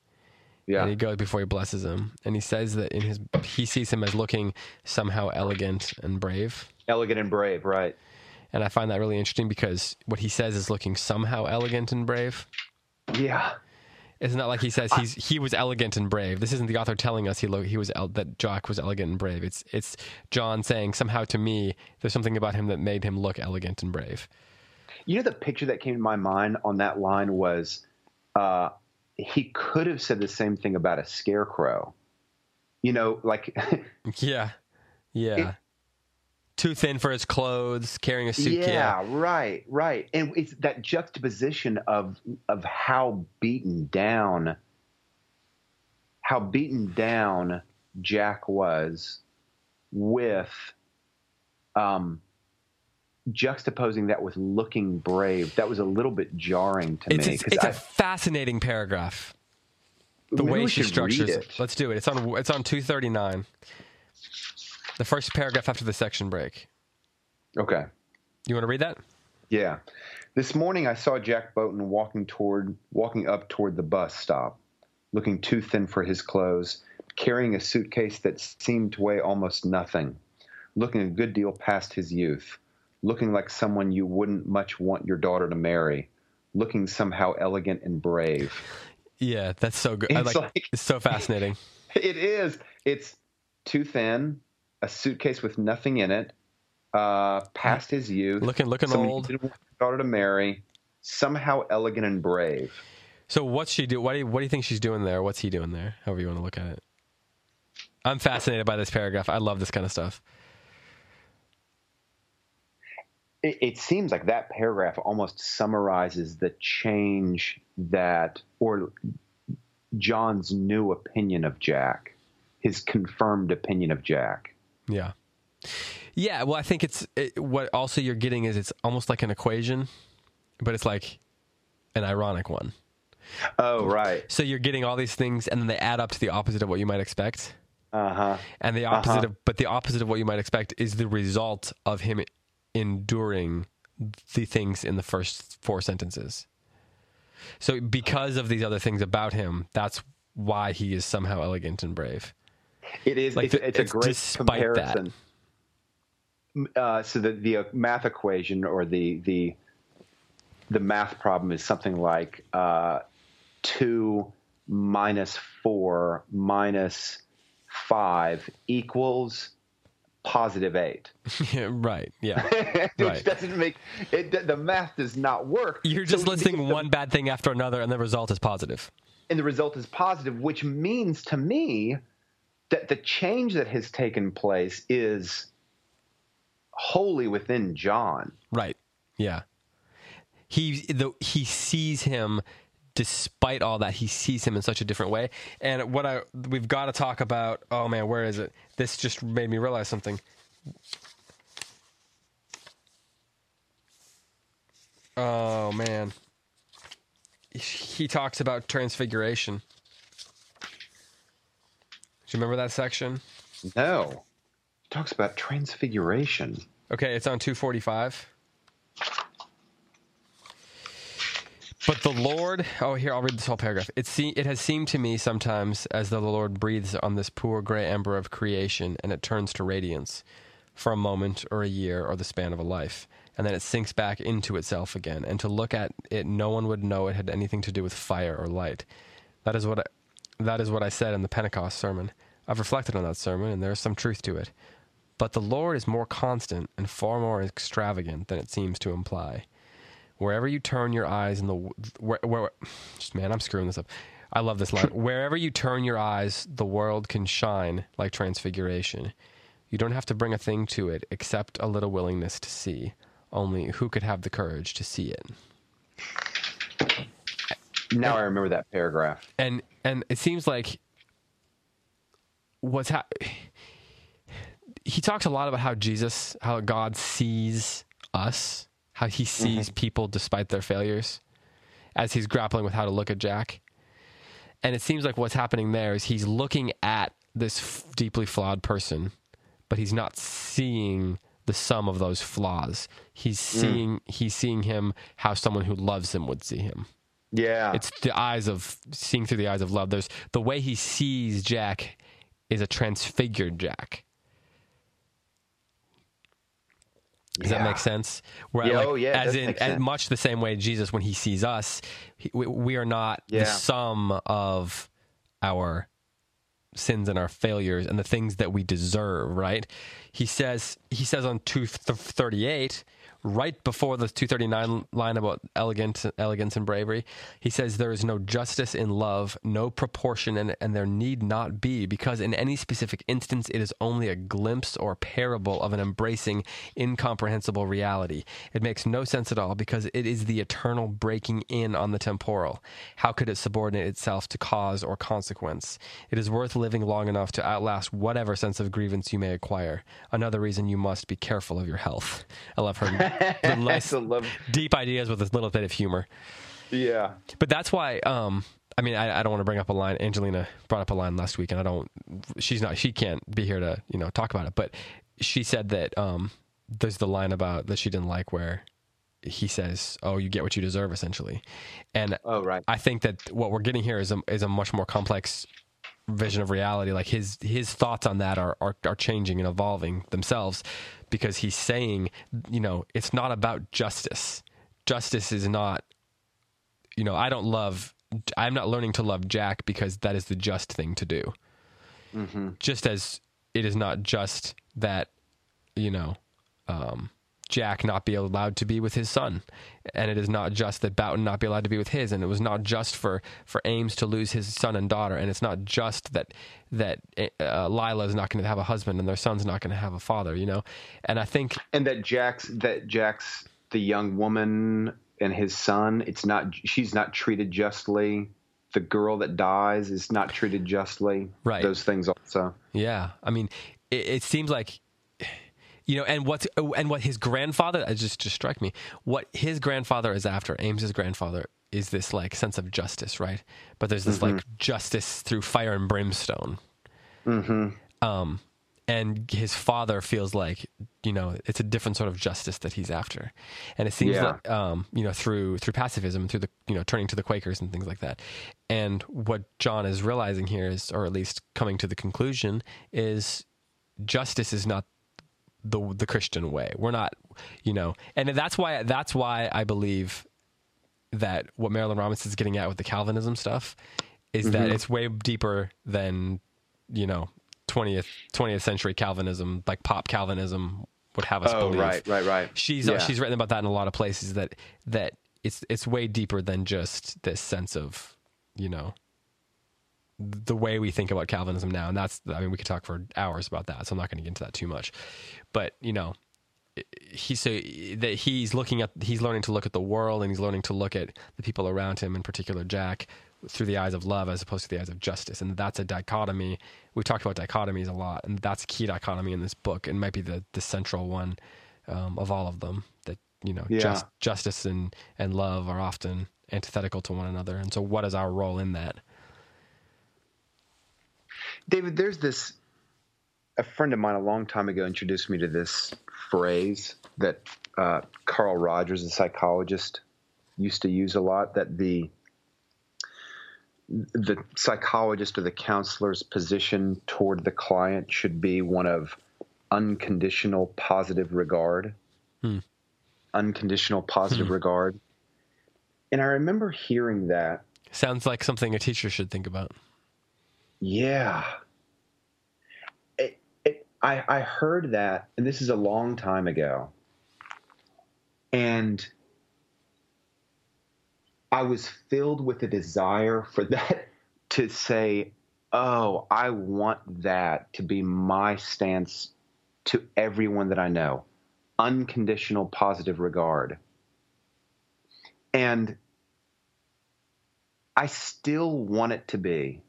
Yeah. and he goes before he blesses him and he says that in his he sees him as looking somehow elegant and brave Elegant and brave, right. and I find that really interesting because what he says is looking somehow elegant and brave. Yeah. It's not like he says he's he was elegant and brave. This isn't the author telling us he lo- he was el- that Jack was elegant and brave. It's it's John saying somehow to me there's something about him that made him look elegant and brave. You know, the picture that came to my mind on that line was uh, he could have said the same thing about a scarecrow. You know, like, Yeah, yeah. Too thin for his clothes, carrying a suitcase. yeah, right, right. And it's that juxtaposition of of how beaten down, how beaten down Jack was, with um, juxtaposing that with looking brave. That was a little bit jarring to It's, me. it's, it's a I- fascinating paragraph. The way she structures it. Let's do it. It's on it's on 239. The first paragraph after the section break. Okay. You want to read that? Yeah. This morning I saw Jack Boughton walking toward walking up toward the bus stop, looking too thin for his clothes, carrying a suitcase that seemed to weigh almost nothing, looking a good deal past his youth, looking like someone you wouldn't much want your daughter to marry, looking somehow elegant and brave. Yeah, that's so good. I It's like, like- it's so fascinating. It is. It's too thin, a suitcase with nothing in it, uh, past his youth, Looking looking old. you didn't want your daughter to marry, somehow elegant and brave. So what's she do? What do you, what do you think she's doing there? What's he doing there? However you want to look at it. I'm fascinated by this paragraph. I love this kind of stuff. It, it seems like that paragraph almost summarizes the change that, or John's new opinion of Jack, his confirmed opinion of Jack. Yeah. Yeah, well, I think it's it, what also you're getting is it's almost like an equation, but it's like an ironic one. Oh, right. So you're getting all these things, and then they add up to the opposite of what you might expect. Uh huh. And the opposite of, but the opposite of what you might expect is the result of him enduring the things in the first four sentences. So because of these other things about him, that's why he is somehow elegant and brave. It is. Like it's, the- it's a great comparison. Uh, so the the uh, math equation or the the the math problem is something like uh, two minus four minus five equals positive eight. Yeah, right. Yeah. Which Right. doesn't make it. The math does not work. You're just the- listing the- one bad thing after another, and the result is positive. and the result is positive, which means to me that the change that has taken place is wholly within John. Right. Yeah. He the, he sees him despite all that he sees him in such a different way. And what I we've got to talk about, oh man, where is it? This just made me realize something. Oh man. He talks about transfiguration. Do you remember that section? No. He talks about transfiguration. Okay, it's on 245. But the Lord, oh, here, I'll read this whole paragraph. It, se- it has seemed to me sometimes as though the Lord breathes on this poor gray ember of creation and it turns to radiance for a moment or a year or the span of a life. And then it sinks back into itself again. And to look at it, no one would know it had anything to do with fire or light. That is what I, that is what I said in the Pentecost sermon. I've reflected on that sermon, and there is some truth to it. But the Lord is more constant and far more extravagant than it seems to imply. Wherever you turn your eyes in the where, where just man, I'm screwing this up. I love this line. Wherever you turn your eyes, the world can shine like transfiguration. You don't have to bring a thing to it except a little willingness to see. Only who could have the courage to see it? Now I remember that paragraph. and and it seems like what's hap he talks a lot about how Jesus, how God sees us, how he sees mm-hmm. people despite their failures, as he's grappling with how to look at Jack. And it seems like what's happening there is he's looking at this f- deeply flawed person, but he's not seeing the sum of those flaws. He's mm. seeing he's seeing him how someone who loves him would see him Yeah. it's the eyes of seeing through the eyes of love. There's the way he sees Jack is a transfigured Jack. Does that make sense? Where Yeah, like, oh, yeah, as in as much the same way Jesus when he sees us, he, we, we are not Yeah. the sum of our sins and our failures and the things that we deserve, right? He says he says on 238 right before the 239 line about elegant elegance and bravery, he says there is no justice in love, no proportion and and there need not be because in any specific instance it is only a glimpse or parable of an embracing incomprehensible reality. It makes no sense at all because it is the eternal breaking in on the temporal. How could it subordinate itself to cause or consequence? It is worth living long enough to outlast whatever sense of grievance you may acquire. Another reason you must be careful of your health. I love her the nice, love- deep ideas with a little bit of humor. yeah. But that's why. Um, I mean, I, I don't want to bring up a line. Angelina brought up a line last week, and I don't. She's not. She can't be here to you know talk about it. But she said that um, there's the line about that she didn't like where he says, "Oh, you get what you deserve," essentially. And Oh, right. I think that what we're getting here is a is a much more complex vision of reality. Like his his thoughts on that are are, are changing and evolving themselves because he's saying, you know, it's not about justice. Justice is not, you know, I don't love. I'm not learning to love Jack because that is the just thing to do. Just as it is not just that, you know, um, Jack not be allowed to be with his son, and it is not just that Boughton not be allowed to be with his, and it was not just for for Ames to lose his son and daughter, and it's not just that that uh, Lila is not going to have a husband and their son's not going to have a father, you know, and I think and that Jack's that Jack's the young woman and his son. It's not she's not treated justly. The girl that dies is not treated justly. Right. Those things also. Yeah, I mean, it, it seems like you know, and what's and what his grandfather it just just struck me. What his grandfather is after, Ames's grandfather, is this like sense of justice, right? But there's this like justice through fire and brimstone. Mm-hmm. Um, and his father feels like you know it's a different sort of justice that he's after, and it seems Yeah. like um, you know through through pacifism, through the you know turning to the Quakers and things like that. And what John is realizing here is, or at least coming to the conclusion, is justice is not the the Christian way. We're not, you know, and that's why that's why I believe that what Marilynne Robinson is getting at with the Calvinism stuff is Mm-hmm. that it's way deeper than you know 20th 20th century Calvinism, like pop Calvinism would have us Oh, believe. right, right, right. She's uh, Yeah. she's written about that in a lot of places that that it's it's way deeper than just this sense of you know the way we think about Calvinism now, and that's I mean we could talk for hours about that, so I'm not going to get into that too much. But you know, he so that he's looking at he's learning to look at the world, and he's learning to look at the people around him, in particular Jack, through the eyes of love as opposed to the eyes of justice, and that's a dichotomy. We talked about dichotomies a lot, and that's a key dichotomy in this book, and might be the the central one um, of all of them. That you know, Yeah. just, justice and and love are often antithetical to one another, and so what is our role in that? David, there's this. A friend of mine a long time ago introduced me to this phrase that uh, Carl Rogers, a psychologist, used to use a lot. That the the psychologist or the counselor's position toward the client should be one of unconditional positive regard. Unconditional positive regard. And I remember hearing that Sounds like something a teacher should think about. Yeah. I, I heard that, and this is a long time ago. And I was filled with a desire for that to say, oh, I want that to be my stance to everyone that I know unconditional positive regard. And I still want it to be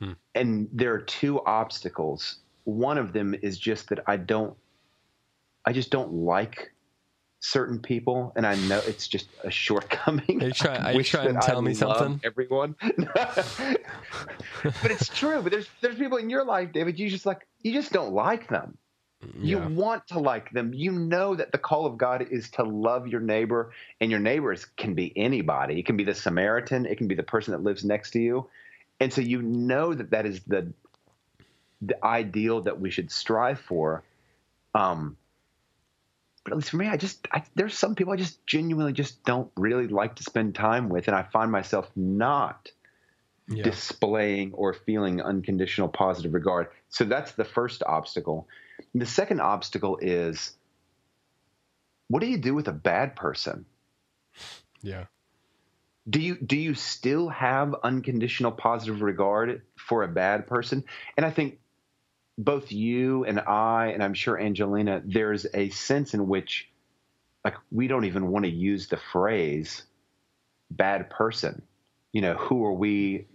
Hmm. and there are two obstacles. One of them is just that I don't, I just don't like certain people, and I know it's just a shortcoming. Are you try- I are you trying to tell I me something? Everyone, but it's true. But there's there's people in your life, David. You just like you just don't like them. You Yeah. want to like them. You know that the call of God is to love your neighbor, and your neighbors can be anybody. It can be the Samaritan. It can be the person that lives next to you, and so you know that that is the the ideal that we should strive for. Um, but at least for me, I just I, there's some people I just genuinely just don't really like to spend time with, and I find myself not Yeah. displaying or feeling unconditional positive regard. So that's the first obstacle. And the second obstacle is what do you do with a bad person? yeah. Do you do you still have unconditional positive regard for a bad person? And I think both you and I and I'm sure Angelina there's a sense in which like we don't even want to use the phrase bad person. You know, who are we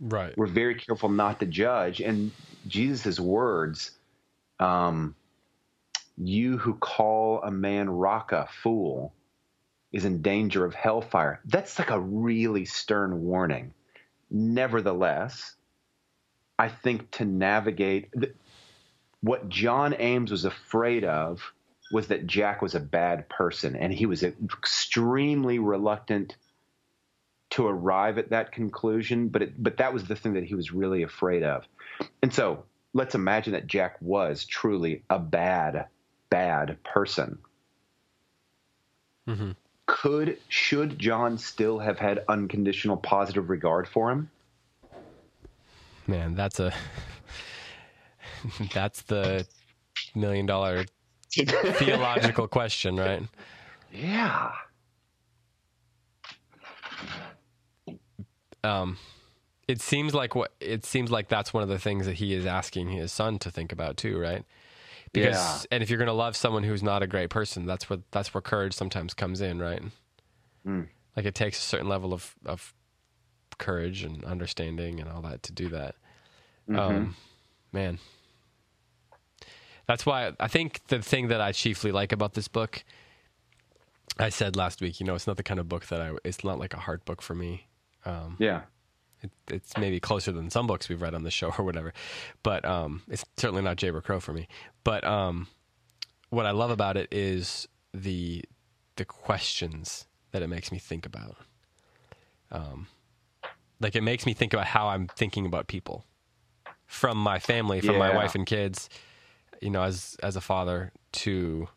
Right. we're very careful not to judge. And Jesus' words, um, you who call a man Raka fool is in danger of hellfire. That's like a really stern warning. Nevertheless, I think to navigate th- what John Ames was afraid of was that Jack was a bad person, and he was extremely reluctant to arrive at that conclusion, but it, but that was the thing that he was really afraid of. And so let's imagine that Jack was truly a bad, bad person. Mm-hmm. Could should John still have had unconditional positive regard for him? Man, that's a that's the million dollar theological question, right? Yeah. Um, it seems like what it seems like that's one of the things that he is asking his son to think about too, right? Because Yeah. and if you're going to love someone who's not a great person, that's where that's where courage sometimes comes in, right? Mm. Like it takes a certain level of of courage and understanding and all that to do that. Um, man, that's why I think the thing that I chiefly like about this book, I said last week, you know, it's not the kind of book that I. It's not like a hard book for me. Um, Yeah. It, it's maybe closer than some books we've read on the show or whatever, but um, it's certainly not Jayber Crow for me. But um, what I love about it is the the questions that it makes me think about. Um, like it makes me think about how I'm thinking about people from my family, from my wife and kids, you know, as as a father to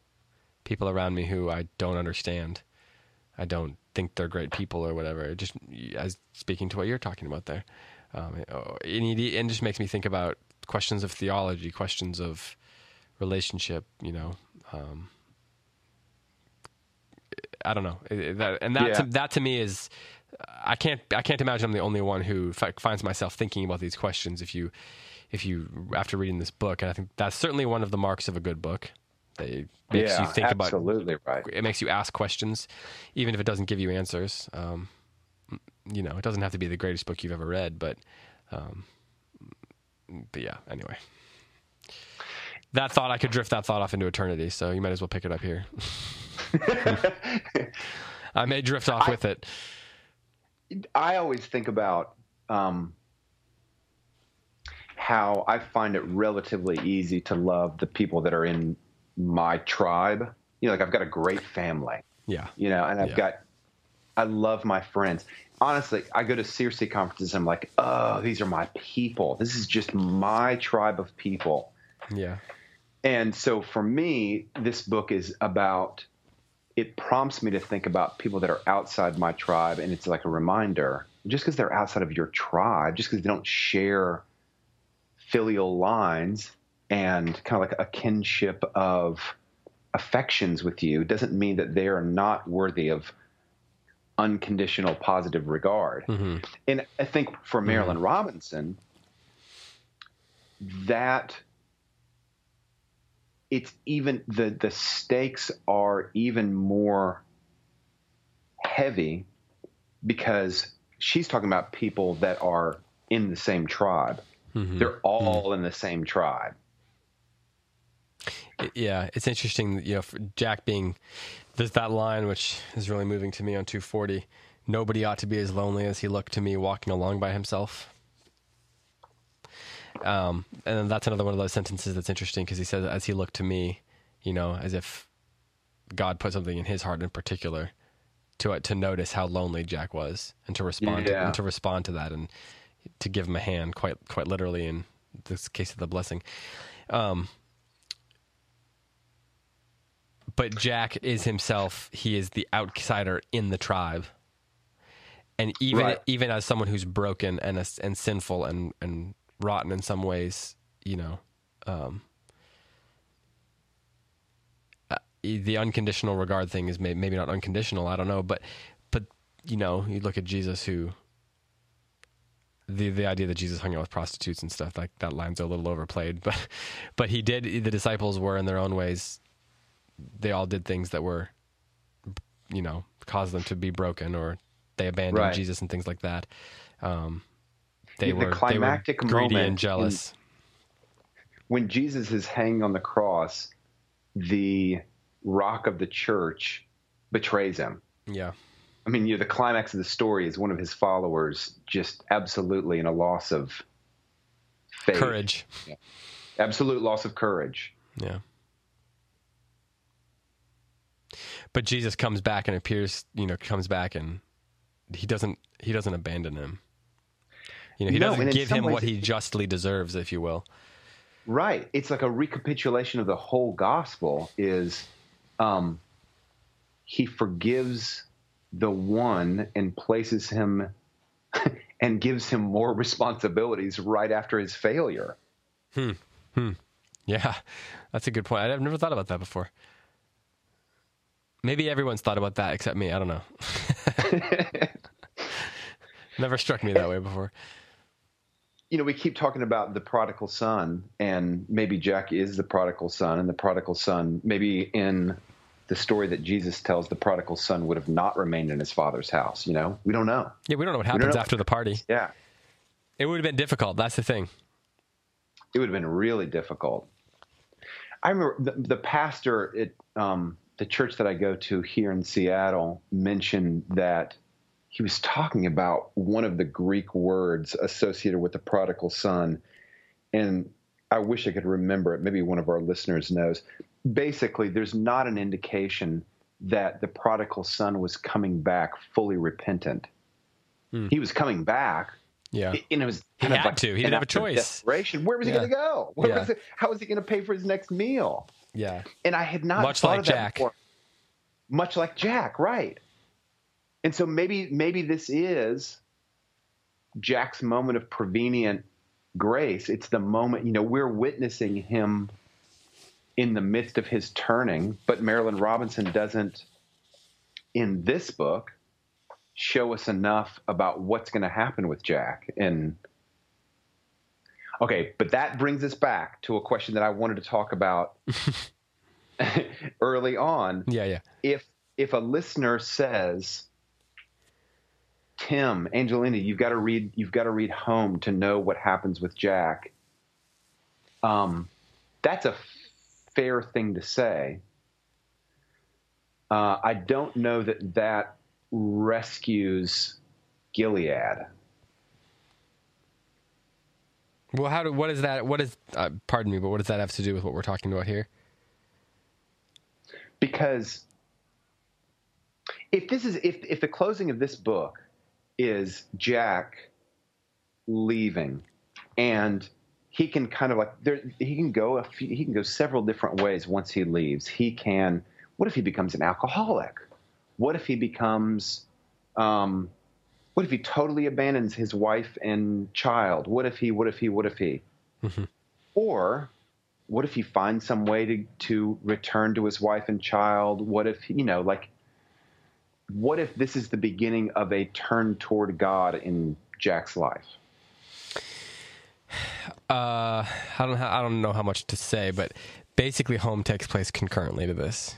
people around me who I don't understand. I don't think they're great people or whatever. Just as speaking to what you're talking about there, um, oh, and it and just makes me think about questions of theology, questions of relationship. You know, um, I don't know. That, and that Yeah. to, that to me is I can't I can't imagine I'm the only one who fi- finds myself thinking about these questions. If you if you after reading this book, and I think that's certainly one of the marks of a good book. It makes yeah, you think about absolutely right. it makes you ask questions, even if it doesn't give you answers. Um, you know, it doesn't have to be the greatest book you've ever read, but, um, but yeah. Anyway, that thought I could drift that thought off into eternity, so you might as well pick it up here. I may drift off with it. I always think about um, how I find it relatively easy to love the people that are in my tribe. You know, like I've got a great family, Yeah, you know, and I've Yeah. got, I love my friends. Honestly, I go to Circe conferences. I'm like, oh, these are my people. This is just my tribe of people. yeah, And so for me, this book is about it prompts me to think about people that are outside my tribe and it's like a reminder just because they're outside of your tribe just because they don't share filial lines and kind of like a kinship of affections with you doesn't mean that they are not worthy of unconditional positive regard. Hmm and I think for Marilynne Robinson, that it's even the the stakes are even more heavy because she's talking about people that are in the same tribe. hmm They're all in the same tribe. Yeah, it's interesting. You know, Jack being there's that line which is really moving to me on 240. Nobody ought to be as lonely as he looked to me walking along by himself. Um, and then that's another one of those sentences that's interesting because he says, "As he looked to me," you know, as if God put something in his heart in particular to to notice how lonely Jack was and to respond to, and to respond to that and to give him a hand, quite quite literally in this case of the blessing. Um, but Jack is himself. He is the outsider in the tribe, and even Right. even as someone who's broken and and sinful and and rotten in some ways, you know, um, uh, the unconditional regard thing is may, maybe not unconditional. I don't know, but but you know, you look at Jesus who. The, the idea that Jesus hung out with prostitutes and stuff like that line's a little overplayed, but but he did. The disciples were in their own ways they all did things that were, you know, caused them to be broken, or they abandoned Right. Jesus and things like that. Um, they The were climactic they were greedy moment and jealous. When Jesus is hanging on the cross, the rock of the church betrays him. yeah, I mean, you know, the climax of the story is one of his followers just absolutely in a loss of faith. courage. Absolute loss of courage. Yeah. But Jesus comes back and appears, you know, comes back and he doesn't he doesn't abandon him. You know, he No, doesn't give him what he justly deserves, if you will. Right. It's like a recapitulation of the whole gospel is um, he forgives the one and places him and gives him more responsibilities right after his failure. Hmm. Hmm. Yeah, that's a good point. I've never thought about that before. Maybe everyone's thought about that except me. I don't know. never struck me that way before. you know, we keep talking about the prodigal son, and maybe Jack is the prodigal son, and the prodigal son, maybe in the story that Jesus tells, the prodigal son would have not remained in his father's house. You know, we don't know. Yeah, we don't know what happens know. after the party. Yeah, It would have been difficult. That's the thing. it would have been really difficult. I remember the, the pastor at um, the church that I go to here in Seattle mentioned that he was talking about one of the Greek words associated with the prodigal son, and I wish I could remember it. Maybe one of our listeners knows. Basically, there's not an indication that the prodigal son was coming back fully repentant. Hmm. He was coming back, Yeah. and it was He had like to. He didn't have a choice. Desperation. Where was he Yeah. going to go? Yeah. was it, how was he going to pay for his next meal? Yeah. And I had not Much thought like of that Jack. before. Much like Jack, right? And so maybe maybe this is Jack's moment of prevenient grace. It's the moment, you know, we're witnessing him in the midst of his turning, but Marilynne Robinson doesn't in this book show us enough about what's going to happen with Jack and Okay, but that brings us back to a question that I wanted to talk about early on. Yeah. Yeah. If if a listener says, "Tim, Angelina, you've got to read you've got to read Home to know what happens with Jack," um, that's a fair thing to say. Uh, I don't know that that rescues Gilead. Well, how do what is that? What is? Uh, pardon me, but what does that have to do with what we're talking about here? because if this is if if the closing of this book is Jack leaving and he can kind of like there he can go a few, he can go several different ways once he leaves he can what if he becomes an alcoholic what if he becomes um what if he totally abandons his wife and child what if he what if he what if he or what if he finds some way to, to return to his wife and child? What if, you know, like, what if this is the beginning of a turn toward God in Jack's life? Uh, I don't. Ha- I don't know how much to say, but basically, home takes place concurrently to this.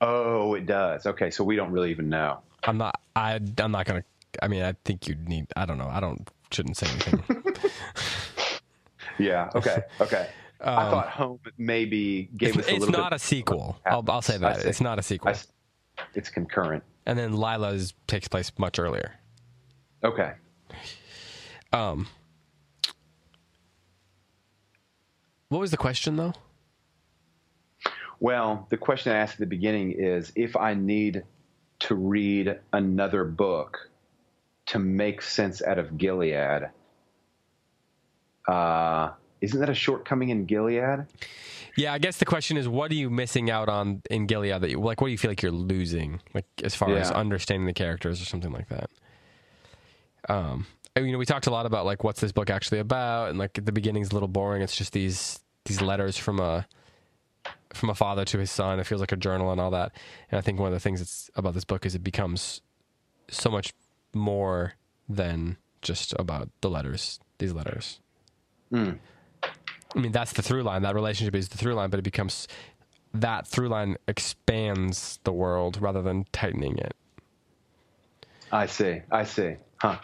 Oh, it does. Okay, so we don't really even know. I'm not. I. I'm not gonna. I mean, I think you need. I don't know. I don't. Shouldn't say anything. Yeah. Okay. Okay. I thought Home maybe gave Um, it's us a it's little not bit. a sequel. I'll, I'll say that it's not a sequel. I s- it's concurrent. And then Lila's takes place much earlier. Okay. Um. What was the question though? Well, the question I asked at the beginning is if I need to read another book to make sense out of Gilead, uh, isn't that a shortcoming in Gilead? Yeah, I guess the question is, what are you missing out on in Gilead? That you like, what do you feel like you're losing, like as far as understanding the characters or something like that? Um, you know, we talked a lot about like what's this book actually about, and like the beginning's a little boring. It's just these these letters from a from a father to his son. It feels like a journal and all that. And I think one of the things that's about this book is it becomes so much more than just about the letters. These letters. I mean, that's the through line. That relationship is the through line, but it becomes that through line expands the world rather than tightening it. I see. I see. Huh.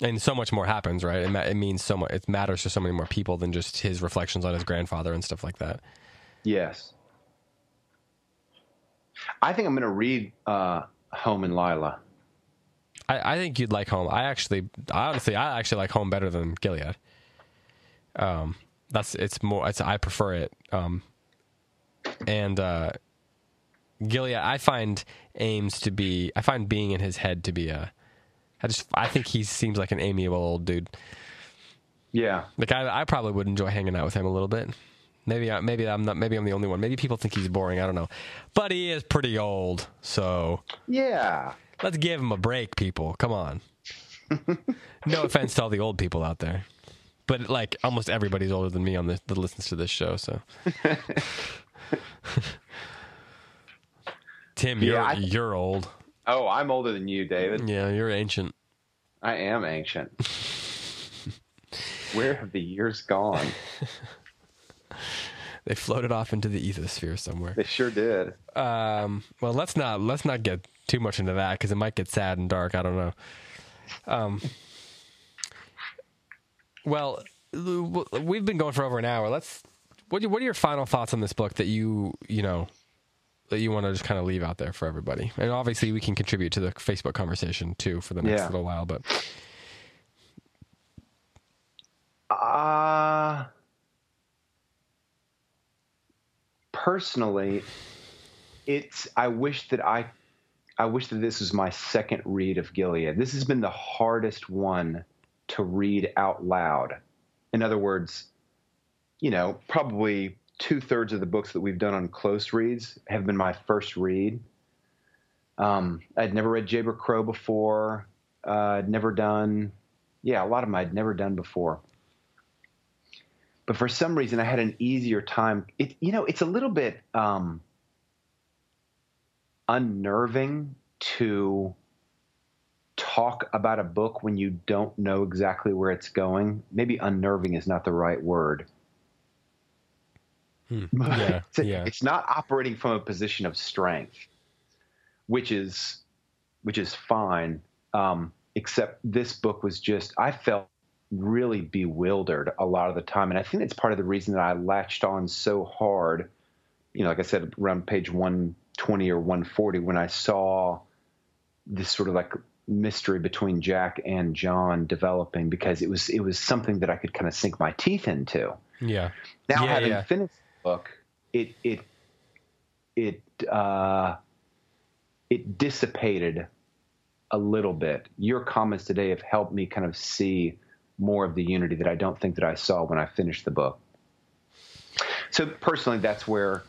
And so much more happens, right? It, ma- it means so much. It matters to so many more people than just his reflections on his grandfather and stuff like that. Yes. I think I'm going to read uh, Home and Lila. I, I think you'd like home. I actually, I honestly, I actually like home better than Gilead. Um, that's it's more. It's I prefer it. Um, and uh, Gilead, I find aims to be. I find being in his head to be a. I just, I think he seems like an amiable old dude. Yeah. Like I, I probably would enjoy hanging out with him a little bit. Maybe, I, maybe I'm not. Maybe I'm the only one. Maybe people think he's boring. I don't know, but he is pretty old. So Yeah. let's give him a break, people. Come on. no offense to all the old people out there, but like almost everybody's older than me on this that listens to this show. So, Tim, you're Yeah, I- you're old. Oh, I'm older than you, David. Yeah, you're ancient. I am ancient. Where have the years gone? They floated off into the ethosphere somewhere. They sure did. Um, well, let's not let's not get too much into that because it might get sad and dark. I don't know. Um, well, we've been going for over an hour. Let's. What are, what are your final thoughts on this book that you you know that you want to just kind of leave out there for everybody? And obviously, we can contribute to the Facebook conversation too for the next Yeah. little while. But Uh, personally, it's. I wish that I, I wish that this was my second read of Gilead. This has been the hardest one to read out loud. In other words, you know, probably two thirds of the books that we've done on close reads have been my first read. Um, I'd never read Jayber Crow before. Uh, I'd never done, yeah, a lot of them I'd never done before but for some reason I had an easier time. It, you know, it's a little bit um, unnerving to talk about a book when you don't know exactly where it's going. Maybe unnerving is not the right word. Hmm. yeah, it's, yeah. it's not operating from a position of strength, which is which is fine. Um, except this book was just I felt really bewildered a lot of the time. And I think it's part of the reason that I latched on so hard, you know, like I said, around page 120 or 140, when I saw this sort of like mystery between Jack and John developing because it was, it was something that I could kind of sink my teeth into. yeah, Now Yeah, having yeah. finished the book, it, it, it, uh, it dissipated a little bit. Your comments today have helped me kind of see more of the unity that I don't think that I saw when I finished the book. So personally, that's where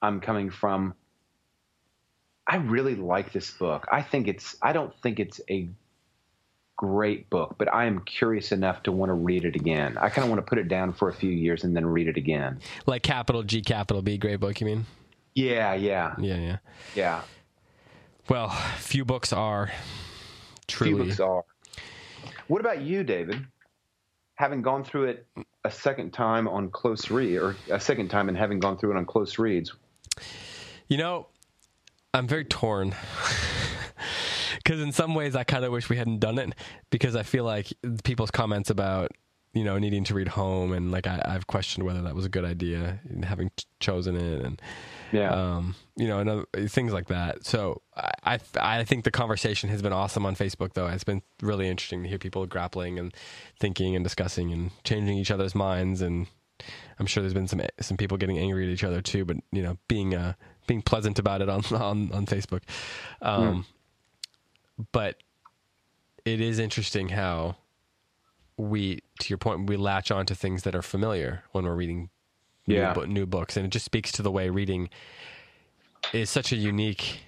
I'm coming from. I really like this book. I think it's, I don't think it's a great book, but I am curious enough to want to read it again. I kind of want to put it down for a few years and then read it again. like capital G, capital B, great book. You mean? Yeah, yeah, Yeah, yeah. yeah. Well, few books are Few truly. books are. What about you, David? Having gone through it a second time on close read, or a second time and having gone through it on close reads, You know, I'm very torn. Because in some ways, I kind of wish we hadn't done it because I feel like people's comments about, you know, needing to read home and like I, I've questioned whether that was a good idea having ch- chosen it and, yeah, um, you know, and other, things like that. So I, I, I think the conversation has been awesome on Facebook, though. It's been really interesting to hear people grappling and thinking and discussing and changing each other's minds. And I'm sure there's been some some people getting angry at each other too, but you know, being uh, being pleasant about it on on on Facebook. Um, But it is interesting how we, to your point, we latch on to things that are familiar when we're reading Yeah. new, new books, and it just speaks to the way reading is such a unique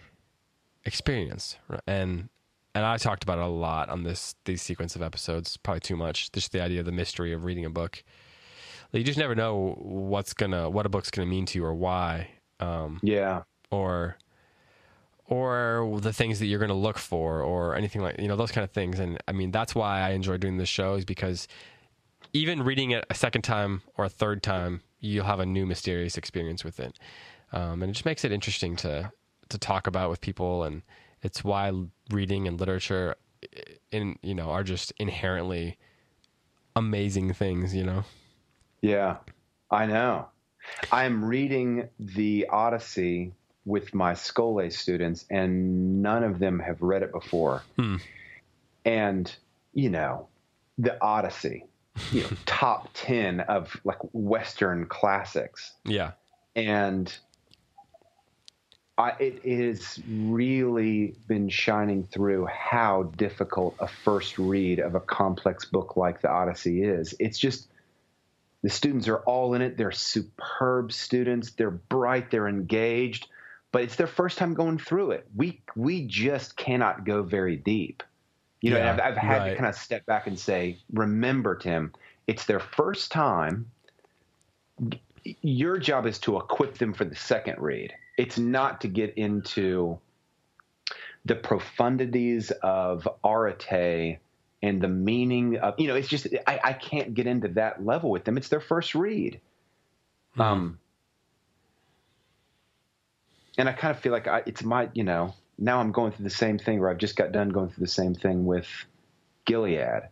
experience. And and I talked about it a lot on this these sequence of episodes, probably too much. Just the idea of the mystery of reading a book. You just never know what's gonna what a book's gonna mean to you or why, um, yeah, or or the things that you're going to look for or anything like you know those kind of things and i mean that's why i enjoy doing this show is because even reading it a second time or a third time you'll have a new mysterious experience with it um, and it just makes it interesting to to talk about with people and it's why reading and literature in you know are just inherently amazing things you know yeah. I know. I'm reading the Odyssey with my Scholé students, and none of them have read it before. Hmm. And you know, the Odyssey, you know, top ten of like Western classics. yeah and I, it has really been shining through how difficult a first read of a complex book like the Odyssey is. It's just the students are all in it. They're superb students. They're bright. They're engaged, but it's their first time going through it. We we just cannot go very deep. You know, Yeah, I've, I've had right. to kind of step back and say, remember, Tim, it's their first time your job is to equip them for the second read. It's not to get into the profundities of arete and the meaning of you know. It's just I, I can't get into that level with them. It's their first read. Um, and I kind of feel like I, it's my you know now I'm going through the same thing where I've just got done going through the same thing with Gilead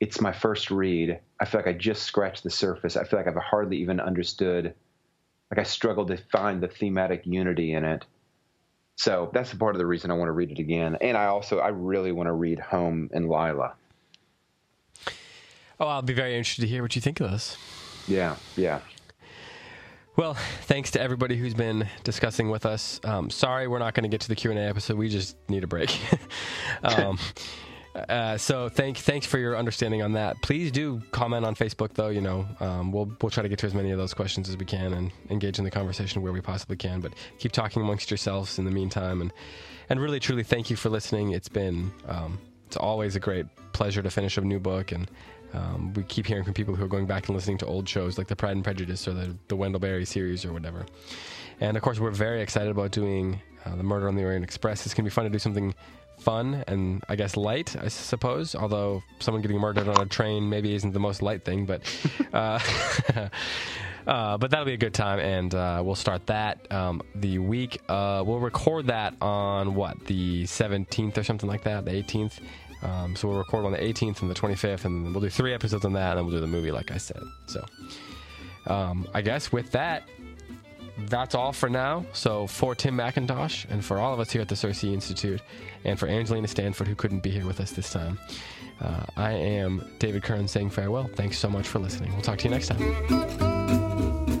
it's my first read. I feel like I just scratched the surface. I feel like I've hardly even understood like I struggled to find the thematic unity in it. So that's part of the reason I want to read it again. And I also I really want to read Home and Lila. Oh, I'll be very interested to hear what you think of this. Yeah, yeah. Well, thanks to everybody who's been discussing with us. Um, sorry, we're not going to get to the Q and A episode. We just need a break. um, uh, so thank thanks for your understanding on that. Please do comment on Facebook, though. You know, um, we'll we'll try to get to as many of those questions as we can and engage in the conversation where we possibly can. But keep talking amongst yourselves in the meantime, and and really truly thank you for listening. It's been um, it's always a great pleasure to finish a new book and. Um, we keep hearing from people who are going back and listening to old shows like the Pride and Prejudice or the, the Wendell Berry series or whatever. And of course, we're very excited about doing uh, the Murder on the Orient Express. It's going to be fun to do something fun and I guess light, I suppose. Although someone getting murdered on a train maybe isn't the most light thing, but uh, uh, but that'll be a good time, and uh, we'll start that um, the week. Uh, we'll record that on what the 17th or something like that, the 18th. Um, so we'll record on the 18th and the 25th, and we'll do three episodes on that, and then we'll do the movie, like I said. So um, I guess with that, that's all for now. So for Tim McIntosh and for all of us here at the CiRCE Institute, and for Angelina Stanford, who couldn't be here with us this time, uh, I am David Kern saying farewell. Thanks so much for listening. We'll talk to you next time.